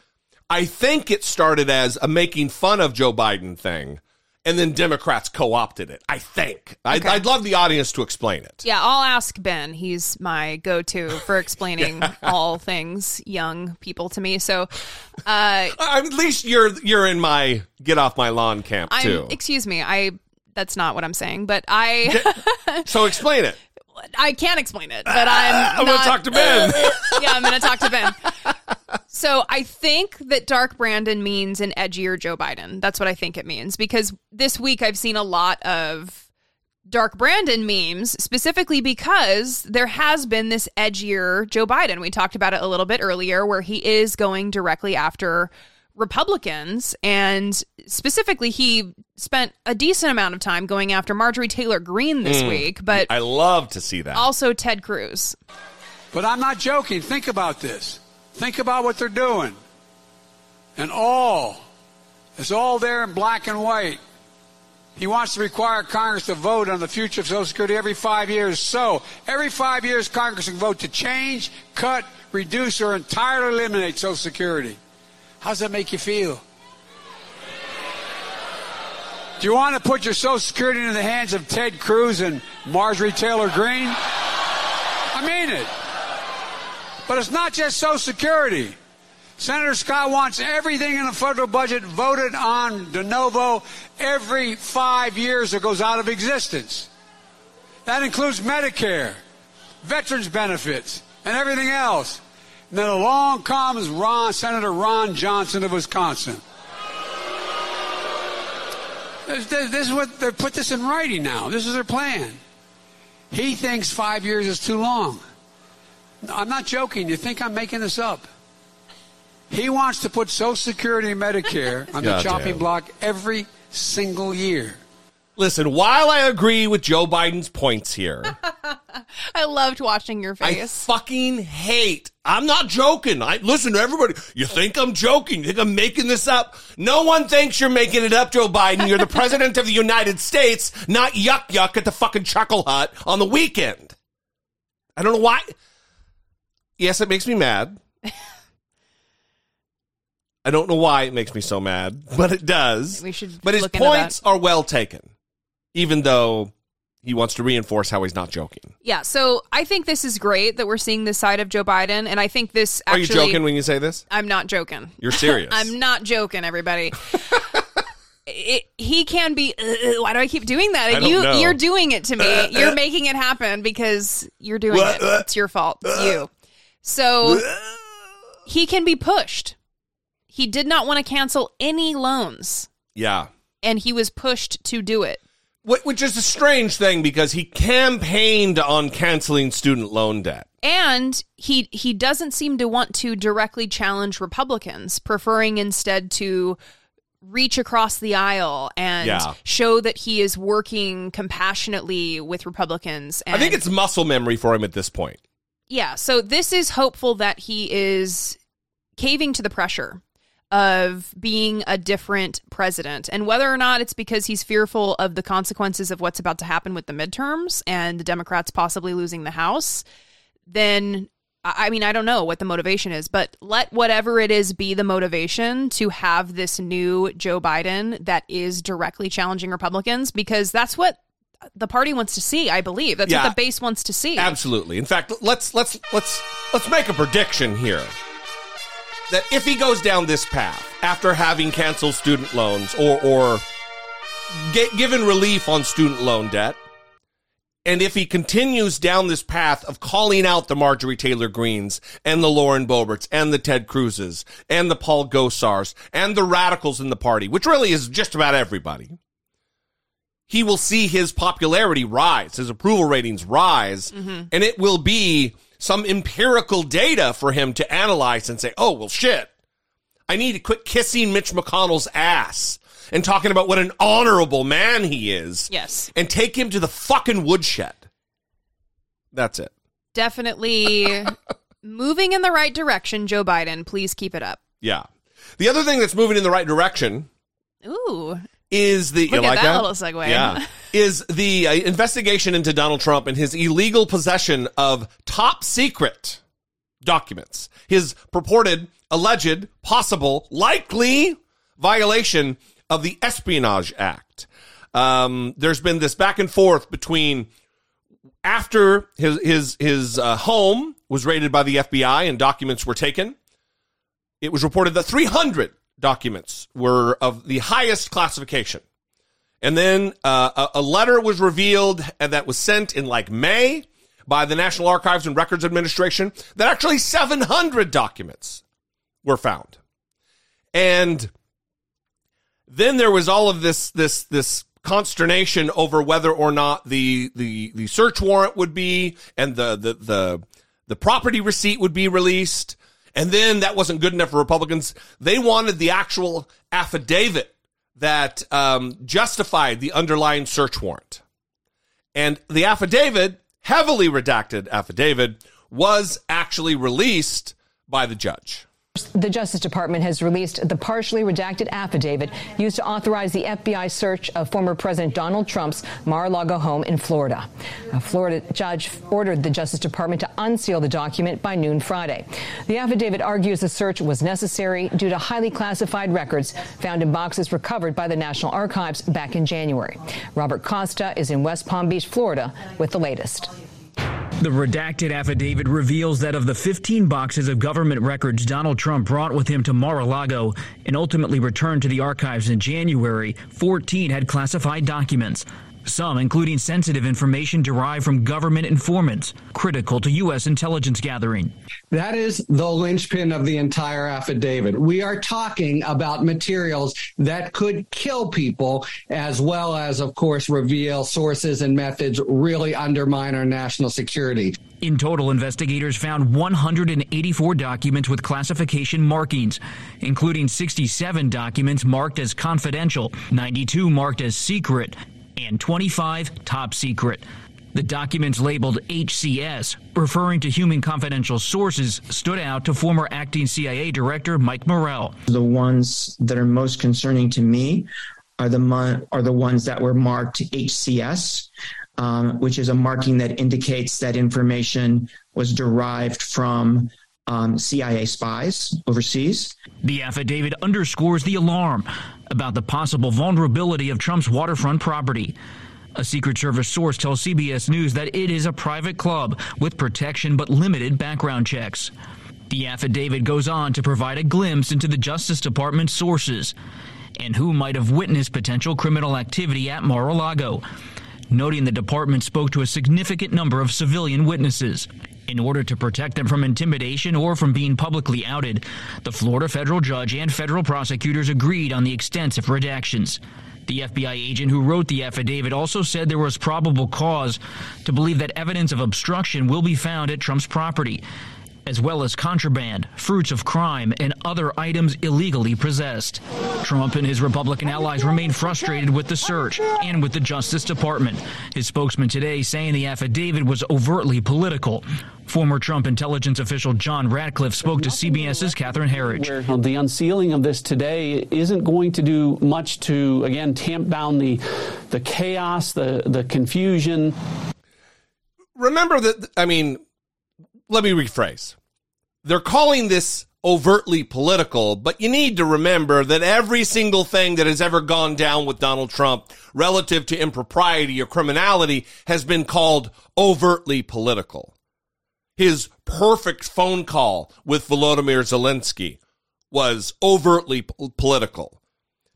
I think it started as a making fun of Joe Biden thing, and then Democrats co-opted it. I think. I'd, Okay. I'd love the audience to explain it. Yeah, I'll ask Ben. He's my go-to for explaining all things young people to me. So, uh, at least you're you're in my get off my lawn camp I'm too. excuse me. I that's not what I'm saying, but I so explain it. I can't explain it. But I'm I'm gonna talk to Ben. yeah, I'm going to talk to Ben. So I think that Dark Brandon means an edgier Joe Biden. That's what I think it means because this week I've seen a lot of Dark Brandon memes specifically because there has been this edgier Joe Biden. We talked about it a little bit earlier where he is going directly after Republicans and specifically he spent a decent amount of time going after Marjorie Taylor Greene this Mm. week, but I love to see that. also Ted Cruz. But I'm not joking. Think about this. Think about what they're doing. And all, it's all there in black and white. He wants to require Congress to vote on the future of Social Security every five years. So, every five years, Congress can vote to change, cut, reduce, or entirely eliminate Social Security. How does that make you feel? Do you want to put your Social Security into the hands of Ted Cruz and Marjorie Taylor Greene? I mean it. But it's not just Social Security. Senator Scott wants everything in the federal budget voted on de novo every five years it goes out of existence. That includes Medicare, veterans benefits, and everything else. And then along comes Ron, Senator Ron Johnson of Wisconsin. This, this- this is what they put this in writing now. This is their plan. He thinks five years is too long. I'm not joking. You think I'm making this up? He wants to put Social Security and Medicare on the chopping block every single year. Listen, while I agree with Joe Biden's points here, I loved watching your face. I fucking hate. I'm not joking. I listen to everybody. You think I'm joking? You think I'm making this up? No one thinks you're making it up, Joe Biden. You're the president of the United States, not yuck yuck at the fucking chuckle hut on the weekend. I don't know why. Yes, it makes me mad. I don't know why it makes me so mad, but it does. We should But his points are well taken, even though he wants to reinforce how he's not joking. Yeah, so I think this is great that we're seeing this side of Joe Biden, and I think this Are actually. you joking when you say this? I'm not joking. You're serious. I'm not joking, everybody. it, he can be. Uh, uh, why do I keep doing that? You, know. you're doing it to me. Uh, you're uh. making it happen because you're doing it. It's your fault. It's you. So he can be pushed. He did not want to cancel any loans, Yeah. and he was pushed to do it. Wh- Which is a strange thing because he campaigned on canceling student loan debt. And he he doesn't seem to want to directly challenge Republicans, preferring instead to reach across the aisle and Yeah. show that he is working compassionately with Republicans. And I think it's muscle memory for him at this point. yeah, so this is hopeful that he is caving to the pressure of being a different president. And whether or not it's because he's fearful of the consequences of what's about to happen with the midterms and the Democrats possibly losing the House, then I mean, I don't know what the motivation is, but let whatever it is be the motivation to have this new Joe Biden that is directly challenging Republicans because that's what the party wants to see, I believe. That's Yeah. what the base wants to see. Absolutely. In fact, let's let's let's let's make a prediction here. That if he goes down this path after having canceled student loans or or get, given relief on student loan debt, and if he continues down this path of calling out the Marjorie Taylor Greenes and the Lauren Boeberts and the Ted Cruzes and the Paul Gosars and the radicals in the party, which really is just about everybody, he will see his popularity rise, his approval ratings rise, mm-hmm. and it will be some empirical data for him to analyze and say, oh, well, shit. I need to quit kissing Mitch McConnell's ass and talking about what an honorable man he is. Yes. And take him to the fucking woodshed. That's it. Definitely moving in the right direction, Joe Biden. Please keep it up. Yeah. The other thing that's moving in the right direction Ooh. Is the Look at like that little segue. Yeah, is the uh, investigation into Donald Trump and his illegal possession of top secret documents, his purported, alleged, possible, likely violation of the Espionage Act. Um, there's been this back and forth between after his his his uh, home was raided by the FBI and documents were taken. It was reported that 300 documents were of the highest classification. And then uh, a, a letter was revealed that was sent in like May by the National Archives and Records Administration that actually 700 documents were found. And then there was all of this this this consternation over whether or not the the the search warrant would be and the the the the property receipt would be released. And then that wasn't good enough for Republicans. They wanted the actual affidavit that um, justified the underlying search warrant. And the affidavit, heavily redacted affidavit, was actually released by the judge. The Justice Department has released the partially redacted affidavit used to authorize the FBI search of former President Donald Trump's Mar-a-Lago home in Florida. A Florida judge ordered the Justice Department to unseal the document by noon Friday. The affidavit argues the search was necessary due to highly classified records found in boxes recovered by the National Archives back in January. Robert Costa is in West Palm Beach, Florida, with the latest. The redacted affidavit reveals that of the 15 boxes of government records Donald Trump brought with him to Mar-a-Lago and ultimately returned to the archives in January, 14 had classified documents. Some including sensitive information derived from government informants, critical to U.S. intelligence gathering. That is the linchpin of the entire affidavit. We are talking about materials that could kill people, as well as, of course, reveal sources and methods really undermine our national security. In total, investigators found 184 documents with classification markings, including 67 documents marked as confidential, 92 marked as secret, and 25 top secret. The documents labeled HCS, referring to human confidential sources, stood out to former acting CIA Director Mike Morell. The ones that are most concerning to me are the mon- are the ones that were marked HCS, um, which is a marking that indicates that information was derived from um, CIA spies overseas. The affidavit underscores the alarm about the possible vulnerability of Trump's waterfront property. A Secret Service source tells CBS News that it is a private club with protection but limited background checks. The affidavit goes on to provide a glimpse into the Justice Department's sources and who might have witnessed potential criminal activity at Mar a Lago, noting the department spoke to a significant number of civilian witnesses. In order to protect them from intimidation or from being publicly outed, the Florida federal judge and federal prosecutors agreed on the extensive redactions. The FBI agent who wrote the affidavit also said there was probable cause to believe that evidence of obstruction will be found at Trump's property, as well as contraband, fruits of crime, and other items illegally possessed. Trump and his Republican allies remain frustrated with the search and with the Justice Department. His spokesman today saying the affidavit was overtly political. Former Trump intelligence official John Ratcliffe spoke to CBS's Catherine Herridge. Uh, the unsealing of this today isn't going to do much to, again, tamp down the the chaos, the the confusion. Remember that, I mean, let me rephrase. They're calling this overtly political, but you need to remember that every single thing that has ever gone down with Donald Trump relative to impropriety or criminality has been called overtly political. His perfect phone call with Volodymyr Zelensky was overtly p- political.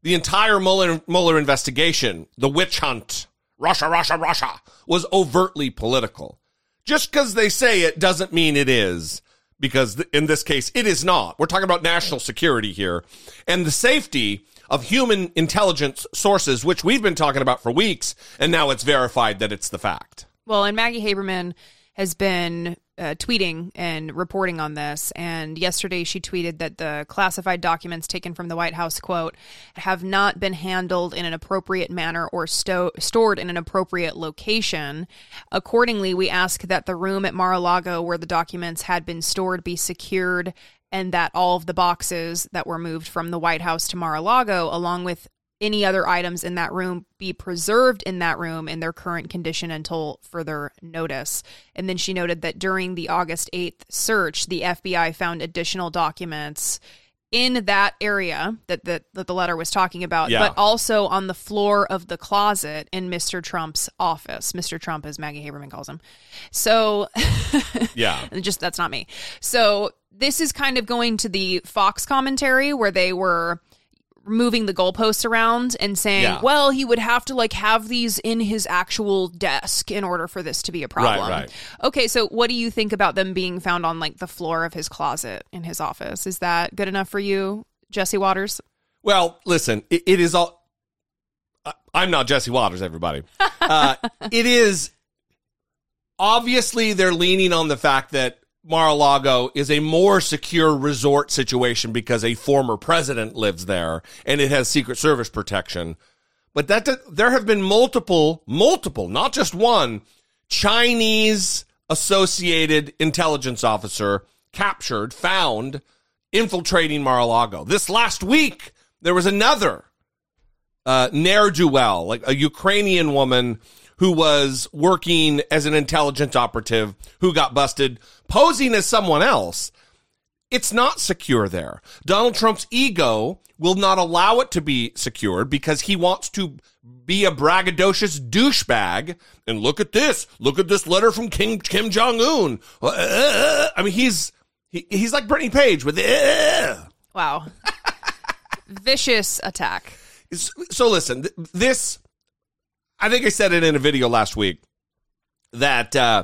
The entire Mueller, Mueller investigation, the witch hunt, Russia, Russia, Russia, was overtly political. Just because they say it doesn't mean it is, because in this case, it is not. We're talking about national security here and the safety of human intelligence sources, which we've been talking about for weeks, and now it's verified that it's the fact. Well, and Maggie Haberman has been uh, tweeting and reporting on this. And yesterday she tweeted that the classified documents taken from the White House, quote, have not been handled in an appropriate manner or sto- stored in an appropriate location. Accordingly, we ask that the room at Mar a Lago where the documents had been stored be secured and that all of the boxes that were moved from the White House to Mar a Lago, along with any other items in that room be preserved in that room in their current condition until further notice. And then she noted that during the August 8th search, the FBI found additional documents in that area that the, that the letter was talking about, Yeah. but also on the floor of the closet in Mr. Trump's office. Mr. Trump, as Maggie Haberman calls him. So, Yeah. just that's not me. So this is kind of going to the Fox commentary where they were moving the goalposts around and saying, Yeah. well, he would have to like have these in his actual desk in order for this to be a problem. right. Okay, so what do you think about them being found on like the floor of his closet in his office? Is that good enough for you, Jesse Watters? Well, listen, it, it is all. I- I'm not Jesse Watters, everybody. Uh, it is obviously they're leaning on the fact that Mar-a-Lago is a more secure resort situation because a former president lives there and it has Secret Service protection. But that there have been multiple, multiple, not just one Chinese associated intelligence officer captured, found infiltrating Mar-a-Lago. This last week, there was another uh, ne'er do well, like a Ukrainian woman who was working as an intelligence operative who got busted posing as someone else. It's not secure there. Donald Trump's ego will not allow it to be secured because he wants to be a braggadocious douchebag. And look at this. Look at this letter from King Kim Jong Un. Uh, uh, uh. I mean, he's he, he's like Brittany Page with uh. Wow. Vicious attack. So listen, th- this I think I said it in a video last week that uh,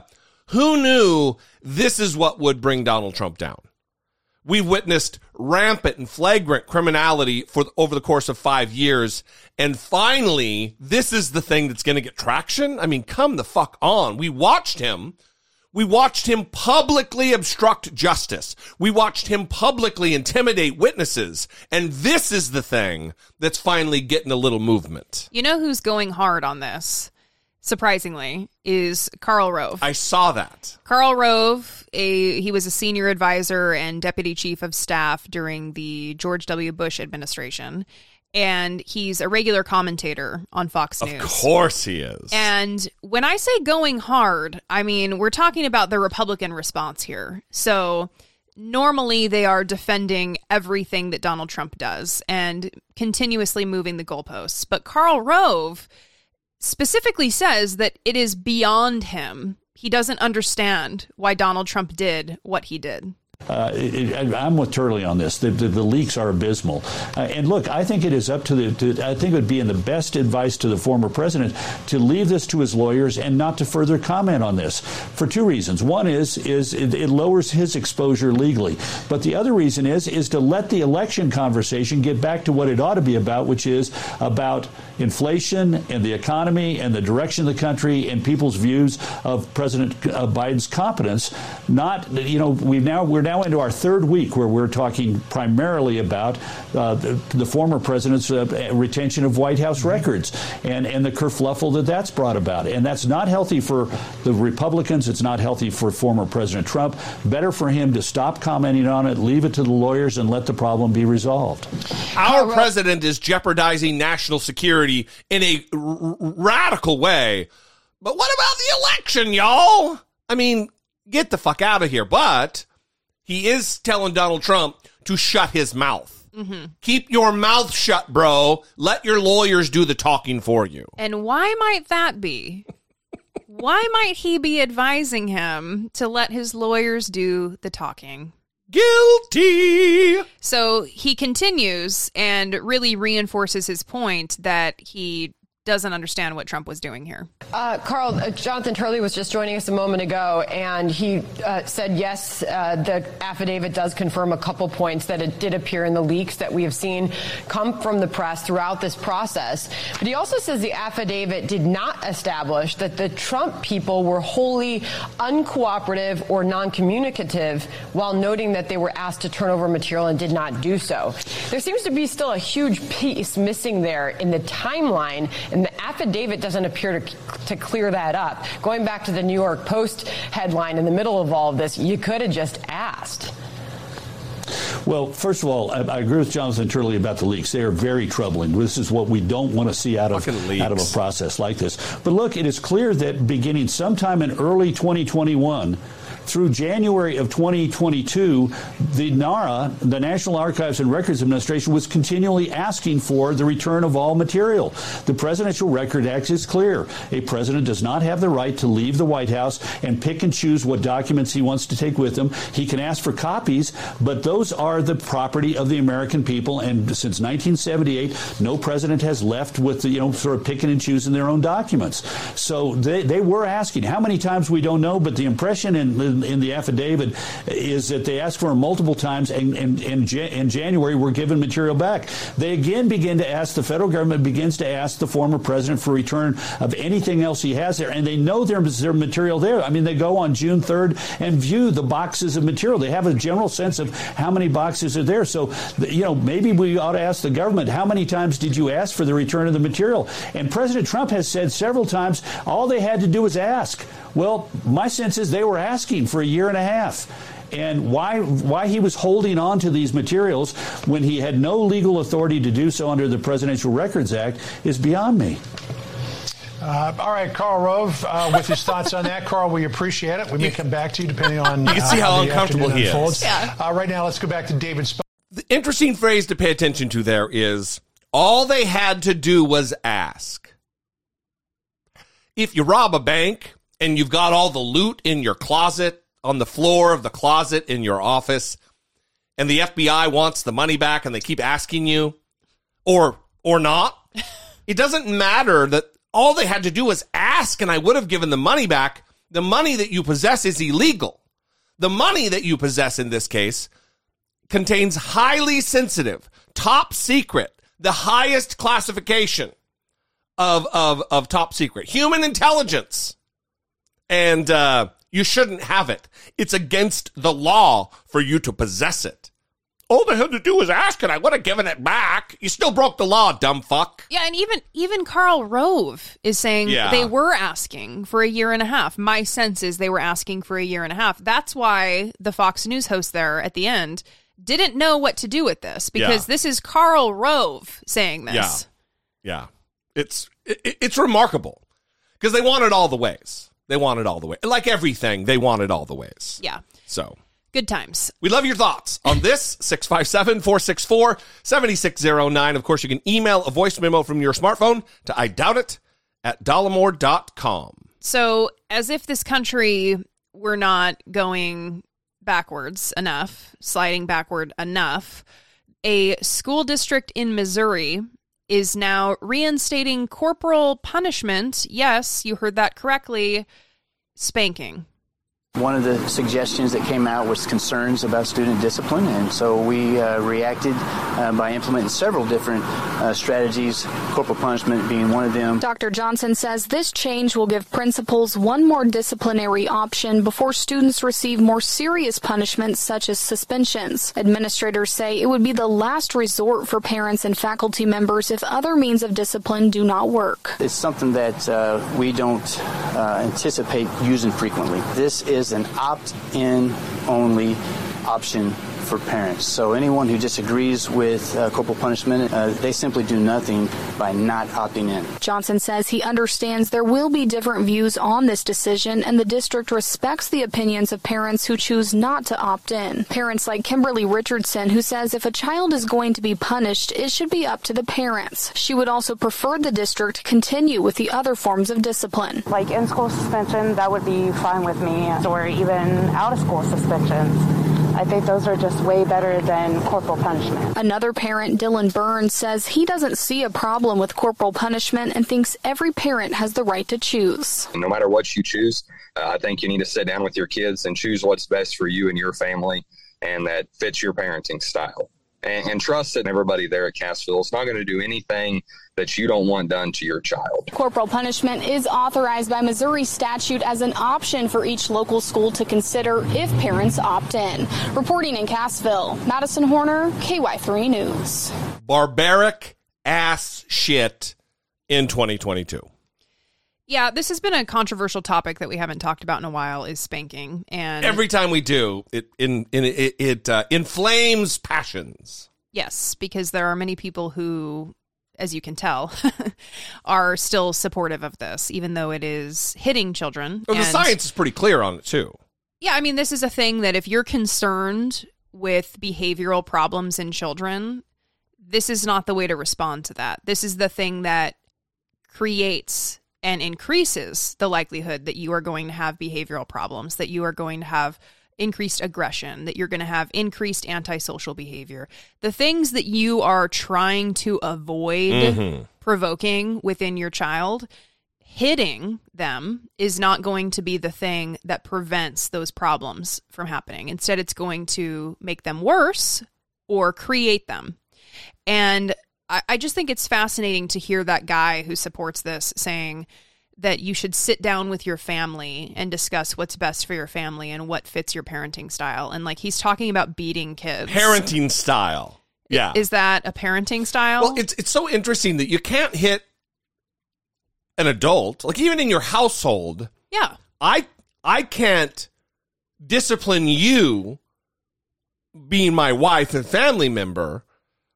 who knew this is what would bring Donald Trump down. We've witnessed rampant and flagrant criminality for over the course of five years, and finally, this is the thing that's going to get traction. I mean, come the fuck on! We watched him. We watched him publicly obstruct justice. We watched him publicly intimidate witnesses. And this is the thing that's finally getting a little movement. You know who's going hard on this? Surprisingly, is Karl Rove. I saw that. Karl Rove, a he was a senior advisor and deputy chief of staff during the George W. Bush administration, and he's a regular commentator on Fox News. Of course he is. And when I say going hard, I mean we're talking about the Republican response here. So normally they are defending everything that Donald Trump does and continuously moving the goalposts. But Karl Rove specifically says that it is beyond him. He doesn't understand why Donald Trump did what he did. Uh, it, I'm with Turley on this. The, the, the leaks are abysmal. Uh, and look, I think it is up to the. To, I think it would be in the best advice to the former president to leave this to his lawyers and not to further comment on this for two reasons. One is is it, it lowers his exposure legally, but the other reason is is to let the election conversation get back to what it ought to be about, which is about inflation and the economy and the direction of the country and people's views of President Biden's competence. Not you know we now we're now into our third week where we're talking primarily about uh, the, the, former president's uh, retention of White House records and, and the kerfluffle that that's brought about. And that's not healthy for the Republicans. It's not healthy for former President Trump. Better for him to stop commenting on it, leave it to the lawyers, and let the problem be resolved. Our president is jeopardizing national security in a r- radical way. But what about the election, y'all? I mean, get the fuck out of here. But he is telling Donald Trump to shut his mouth. Mm-hmm. Keep your mouth shut, bro. Let your lawyers do the talking for you. And why might that be? why might he be advising him to let his lawyers do the talking? Guilty. So he continues and really reinforces his point that he doesn't understand what Trump was doing here. Uh, Karl, uh, Jonathan Turley was just joining us a moment ago, and he uh, said, yes, uh, the affidavit does confirm a couple points that it did appear in the leaks that we have seen come from the press throughout this process. But he also says the affidavit did not establish that the Trump people were wholly uncooperative or non-communicative, while noting that they were asked to turn over material and did not do so. There seems to be still a huge piece missing there in the timeline the affidavit doesn't appear to, to clear that up. Going back to the New York Post headline in the middle of all of this, you could have just asked. Well, first of all, I, I, agree with Jonathan Turley about the leaks. They are very troubling. This is what we don't want to see out of out of a process like this. But look, it is clear that beginning sometime in early 2021 through January of 2022, the NARA, the National Archives and Records Administration, was continually asking for the return of all material. The Presidential Record Act is clear. A president does not have the right to leave the White House and pick and choose what documents he wants to take with him. He can ask for copies, but those are the property of the American people. And since 1978, no president has left with the, you know, sort of picking and choosing their own documents. So they, they were asking. How many times we don't know, but the impression in, in the affidavit is that they asked for them multiple times, and in January were given material back. They again begin to ask, the federal government begins to ask the former president for return of anything else he has there, and they know there's their material there. I mean, they go on June 3rd and view the boxes of material. They have a general sense of how many boxes are there. So, you know, maybe we ought to ask the government, how many times did you ask for the return of the material? And President Trump has said several times, all they had to do was ask. Well, my sense is they were asking for a year and a half. And why why he was holding on to these materials when he had no legal authority to do so under the Presidential Records Act is beyond me. Uh, all right, Karl Rove, uh, with his thoughts on that. Karl, we appreciate it. We may come back to you depending on you can see uh, how, how uncomfortable he unfolds. is. Yeah. Uh, right now, let's go back to David. Sp- the interesting phrase to pay attention to there is all they had to do was ask. If you rob a bank and you've got all the loot in your closet on the floor of the closet in your office. And the FBI wants the money back and they keep asking you. Or or not. It doesn't matter that all they had to do was ask and I would have given the money back. The money that you possess is illegal. The money that you possess in this case contains highly sensitive top secret the highest classification of of of top secret. Human intelligence and uh, you shouldn't have it. It's against the law for you to possess it. All they had to do was ask and I would have given it back. You still broke the law, dumb fuck. Yeah, and even even Karl Rove is saying Yeah. they were asking for a year and a half. My sense is they were asking for a year and a half. That's why the Fox News host there at the end didn't know what to do with this because Yeah. this is Karl Rove saying this. Yeah, yeah. It's it, it's remarkable because they want it all the ways. They want it all the way. Like everything, they want it all the ways. Yeah. So Good times. We love your thoughts on this 657 464 7609. Of course, you can email a voice memo from your smartphone to I doubt it at dollemore.com. So, as if this country were not going backwards enough, sliding backward enough, a school district in Missouri is now reinstating corporal punishment. Yes, you heard that correctly spanking. One of the suggestions that came out was concerns about student discipline, and so we uh, reacted uh, by implementing several different uh, strategies, corporal punishment being one of them. Dr. Johnson says this change will give principals one more disciplinary option before students receive more serious punishments such as suspensions. Administrators say it would be the last resort for parents and faculty members if other means of discipline do not work. It's something that uh, we don't uh, anticipate using frequently. This is an opt-in only option for parents. So anyone who disagrees with uh, corporal punishment, uh, they simply do nothing by not opting in. Johnson says he understands there will be different views on this decision and the district respects the opinions of parents who choose not to opt in. Parents like Kimberly Richardson who says if a child is going to be punished, it should be up to the parents. She would also prefer the district continue with the other forms of discipline. Like in school suspension, that would be fine with me, or even out of school suspensions. I think those are just way better than corporal punishment. Another parent, Dylan Burns, says he doesn't see a problem with corporal punishment and thinks every parent has the right to choose. No matter what you choose, uh, I think you need to sit down with your kids and choose what's best for you and your family and that fits your parenting style. And, and trust that everybody there at Cassville is not going to do anything that you don't want done to your child. Corporal punishment is authorized by Missouri statute as an option for each local school to consider if parents opt in. Reporting in Cassville, Madison Horner, KY3 News. Barbaric ass shit in 2022. Yeah, this has been a controversial topic that we haven't talked about in a while is spanking and Every time we do, it in, in it, it uh, inflames passions. Yes, because there are many people who as you can tell are still supportive of this even though it is hitting children. Well, the And- science is pretty clear on it too. Yeah, I mean, this is a thing that if you're concerned with behavioral problems in children, this is not the way to respond to that. This is the thing that creates and increases the likelihood that you are going to have behavioral problems, that you are going to have increased aggression, that you're going to have increased antisocial behavior. The things that you are trying to avoid Mhm. provoking within your child, hitting them is not going to be the thing that prevents those problems from happening. Instead, it's going to make them worse or create them. And I, I just think it's fascinating to hear that guy who supports this saying that you should sit down with your family and discuss what's best for your family and what fits your parenting style. And like he's talking about beating kids. Parenting style. Yeah. Is that a parenting style? Well, it's it's so interesting that you can't hit an adult, like even in your household. Yeah. I I can't discipline you being my wife and family member.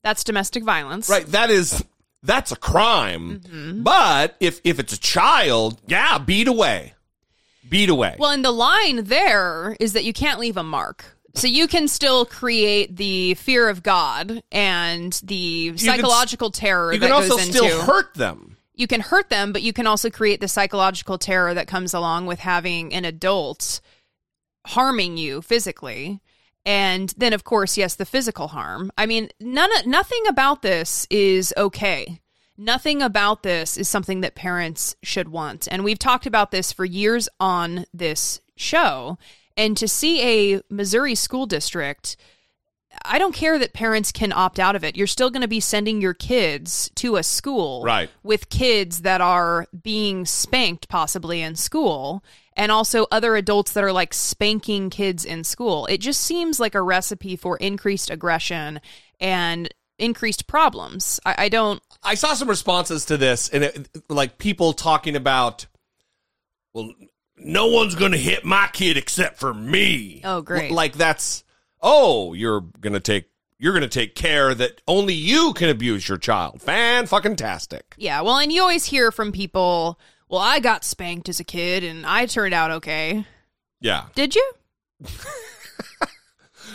That's domestic violence. Right, that is that's a crime. Mm-hmm. But if if it's a child, yeah, beat away. Beat away. Well, and the line there is that you can't leave a mark. So you can still create the fear of God and the can psychological terror you that can also still into hurt them. You can hurt them, but you can also create the psychological terror that comes along with having an adult harming you physically. And then of course, yes, the physical harm. I mean, none nothing about this is okay. Nothing about this is something that parents should want. And we've talked about this for years on this show. And to see a Missouri school district, I don't care that parents can opt out of it. You're still going to be sending your kids to a school Right. with kids that are being spanked possibly in school and also other adults that are like spanking kids in school. It just seems like a recipe for increased aggression and increased problems. I, I don't I saw some responses to this, and it, like people talking about, well, no one's going to hit my kid except for me. Oh, great. Like that's oh, you're going to take you're going to take care that only you can abuse your child. Fan fucking tastic. Yeah, well, and you always hear from people, well, I got spanked as a kid and I turned out okay. Yeah. Did you?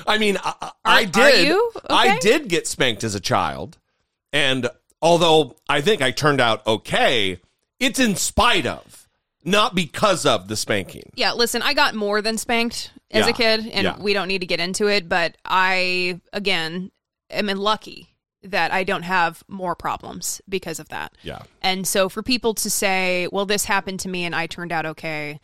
I mean, I, I did. are you? I did get spanked as a child, and although I think I turned out okay, It's in spite of, not because of the spanking. Yeah, listen, I got more than spanked as Yeah. a kid, and Yeah. we don't need to get into it, but I, again, am lucky that I don't have more problems because of that. Yeah. And so for people to say, well, this happened to me and I turned out okay,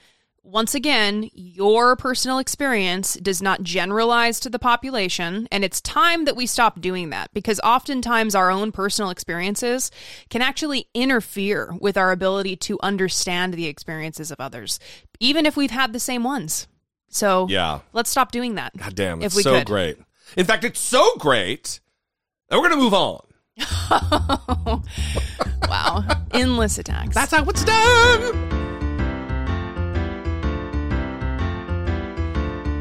once again, your personal experience does not generalize to the population. And it's time that we stop doing that because oftentimes our own personal experiences can actually interfere with our ability to understand the experiences of others, even if we've had the same ones. So Yeah. let's stop doing that. God damn, If it's we so could. great. In fact, it's so great that we're going to move on. wow. Endless attacks. That's how it's done.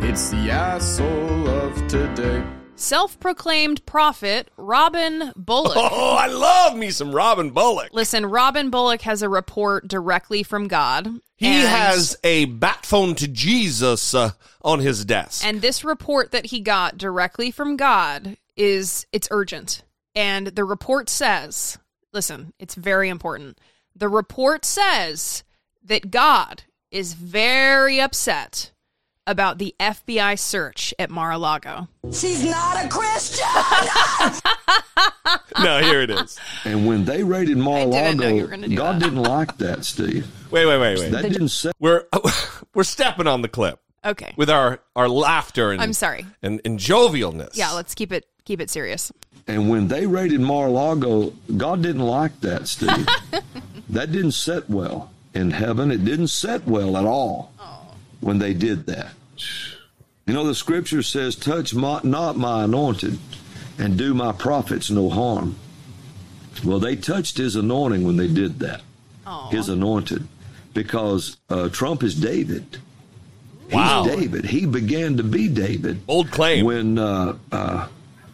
It's the asshole of today. Self proclaimed prophet Robin Bullock. Oh, I love me some Robin Bullock. Listen, Robin Bullock has a report directly from God. He and- has a bat phone to Jesus uh, on his desk. And this report that he got directly from God is it's urgent. And the report says, listen, it's very important. The report says that God is very upset about the FBI search at Mar-a-Lago. She's not a Christian. no, here it is. And when they raided Mar-a-Lago, gonna do God didn't like that, Steve. Wait, wait, wait, wait. That didn't say. We're we're stepping on the clip Okay. with our our laughter and I'm sorry. and, and jovialness. Yeah, let's keep it keep it serious. And when they raided Mar-a-Lago, God didn't like that, Steve. that didn't set well in heaven. It didn't set well at all oh. When they did that. You know, the scripture says, touch my, not my anointed and do my prophets no harm. Well, they touched his anointing when they did that. His anointed. Because uh, Trump is David. He's Wow. David. He began to be David. Old claim. When uh, uh,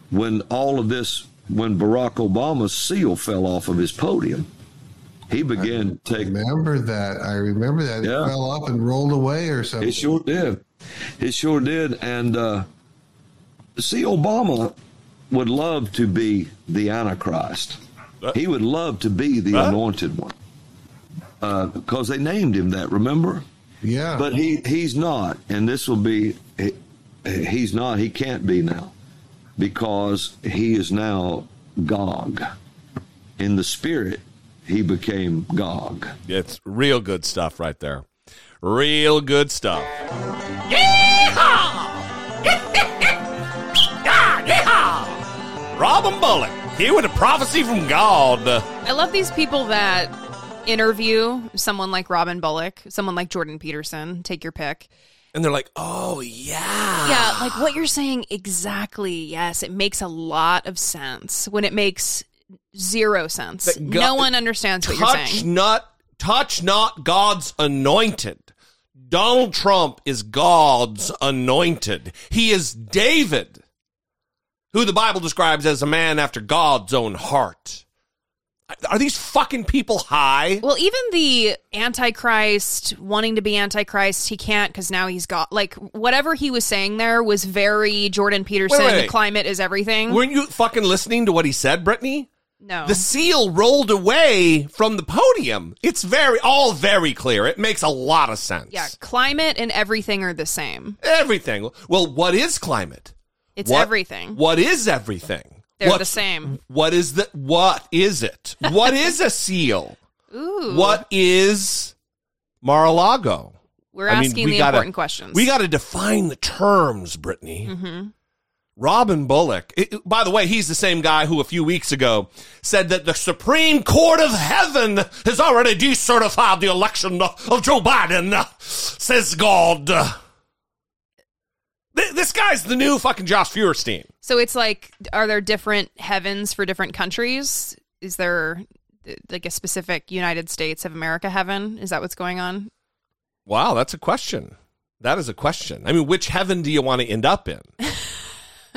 when all of this, when Barack Obama's seal fell off of his podium, he began to take. remember that. I remember that. Yeah. It fell up and rolled away or something. It sure did. It sure did. And uh, see, Obama would love to be the Antichrist. He would love to be the Huh? anointed one uh, because they named him that. Remember? Yeah. But he he's not, and this will be. He, he's not. He can't be now because he is now Gog. In the spirit, he became Gog. It's real good stuff right there. Real good stuff. Yeehaw! Yeehaw! Robin Bullock, here with a prophecy from God. I love these people that interview someone like Robin Bullock, someone like Jordan Peterson, take your pick. And they're like, oh, yeah. Yeah, like what you're saying exactly. Yes, it makes a lot of sense when it makes zero sense. God- no one understands what you're touch saying. not touch not God's anointed. Donald Trump is God's anointed. He is David, who the Bible describes as a man after God's own heart. Are these fucking people high? Well, even the Antichrist wanting to be Antichrist, he can't because now he's got like whatever he was saying there was very Jordan Peterson. Wait, wait. The climate is everything. Weren't you fucking listening to what he said, Brittany? No, The seal rolled away from the podium. It's very, all very clear. It makes a lot of sense. yeah, climate and everything are the same. Everything. Well, what is climate? It's What- everything. What is everything? They're What- the same. What is the what is it? What is a seal? Ooh, What is Mar-a-Lago? We're I mean, asking we the gotta- important questions. We got to define the terms, Brittany. hmm Robin Bullock. it- by the way, he's the same guy who a few weeks ago said that the Supreme Court of Heaven has already decertified the election of Joe Biden, says God. This guy's the new fucking Josh Feuerstein. So it's like, are there different heavens for different countries? Is there like a specific United States of America heaven? Is that what's going on? Wow, that's a question. That is a question. I mean, which heaven do you want to end up in?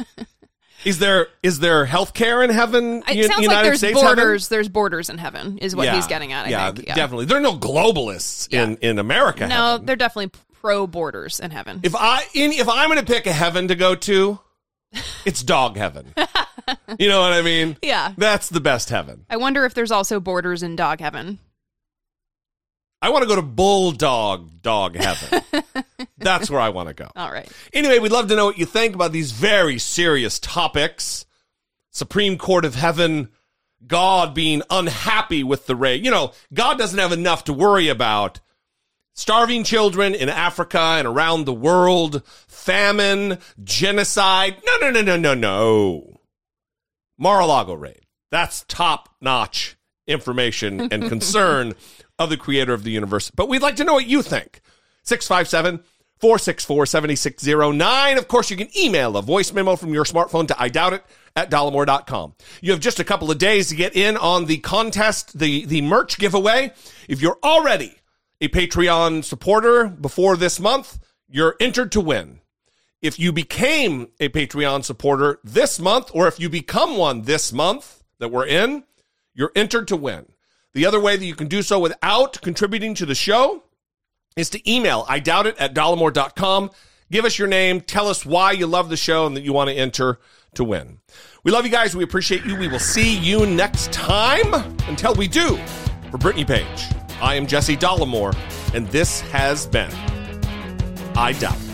is there is there health care in heaven? It U- sounds United like there's States heaven? borders. There's borders in heaven, is what Yeah, he's getting at. I yeah, think. Yeah, definitely. There are no globalists in in America. No, heaven. they're definitely pro borders in heaven. If I in, if I'm going to pick a heaven to go to, it's dog heaven. you know what I mean? Yeah. That's the best heaven. I wonder if there's also borders in dog heaven. I want to go to bulldog dog heaven. That's where I want to go. All right. Anyway, we'd love to know what you think about these very serious topics. Supreme Court of Heaven, God being unhappy with the raid. You know, God doesn't have enough to worry about. Starving children in Africa and around the world, famine, genocide. No, no, no, no, no, no. Mar-a-Lago raid. That's top notch information and concern of the creator of the universe. But we'd like to know what you think. 657 464 7609. Of course, you can email a voice memo from your smartphone to I doubt it at dollemore.com. You have just a couple of days to get in on the contest, the, the merch giveaway. If you're already a Patreon supporter before this month, you're entered to win. If you became a Patreon supporter this month, or if you become one this month that we're in, you're entered to win. The other way that you can do so without contributing to the show is to email I doubt it at dollemore.com. Give us your name. Tell us why you love the show and that you want to enter to win. We love you guys. We appreciate you. We will see you next time. Until we do, for Brittany Page, I am Jesse Dollemore, and this has been I Doubt.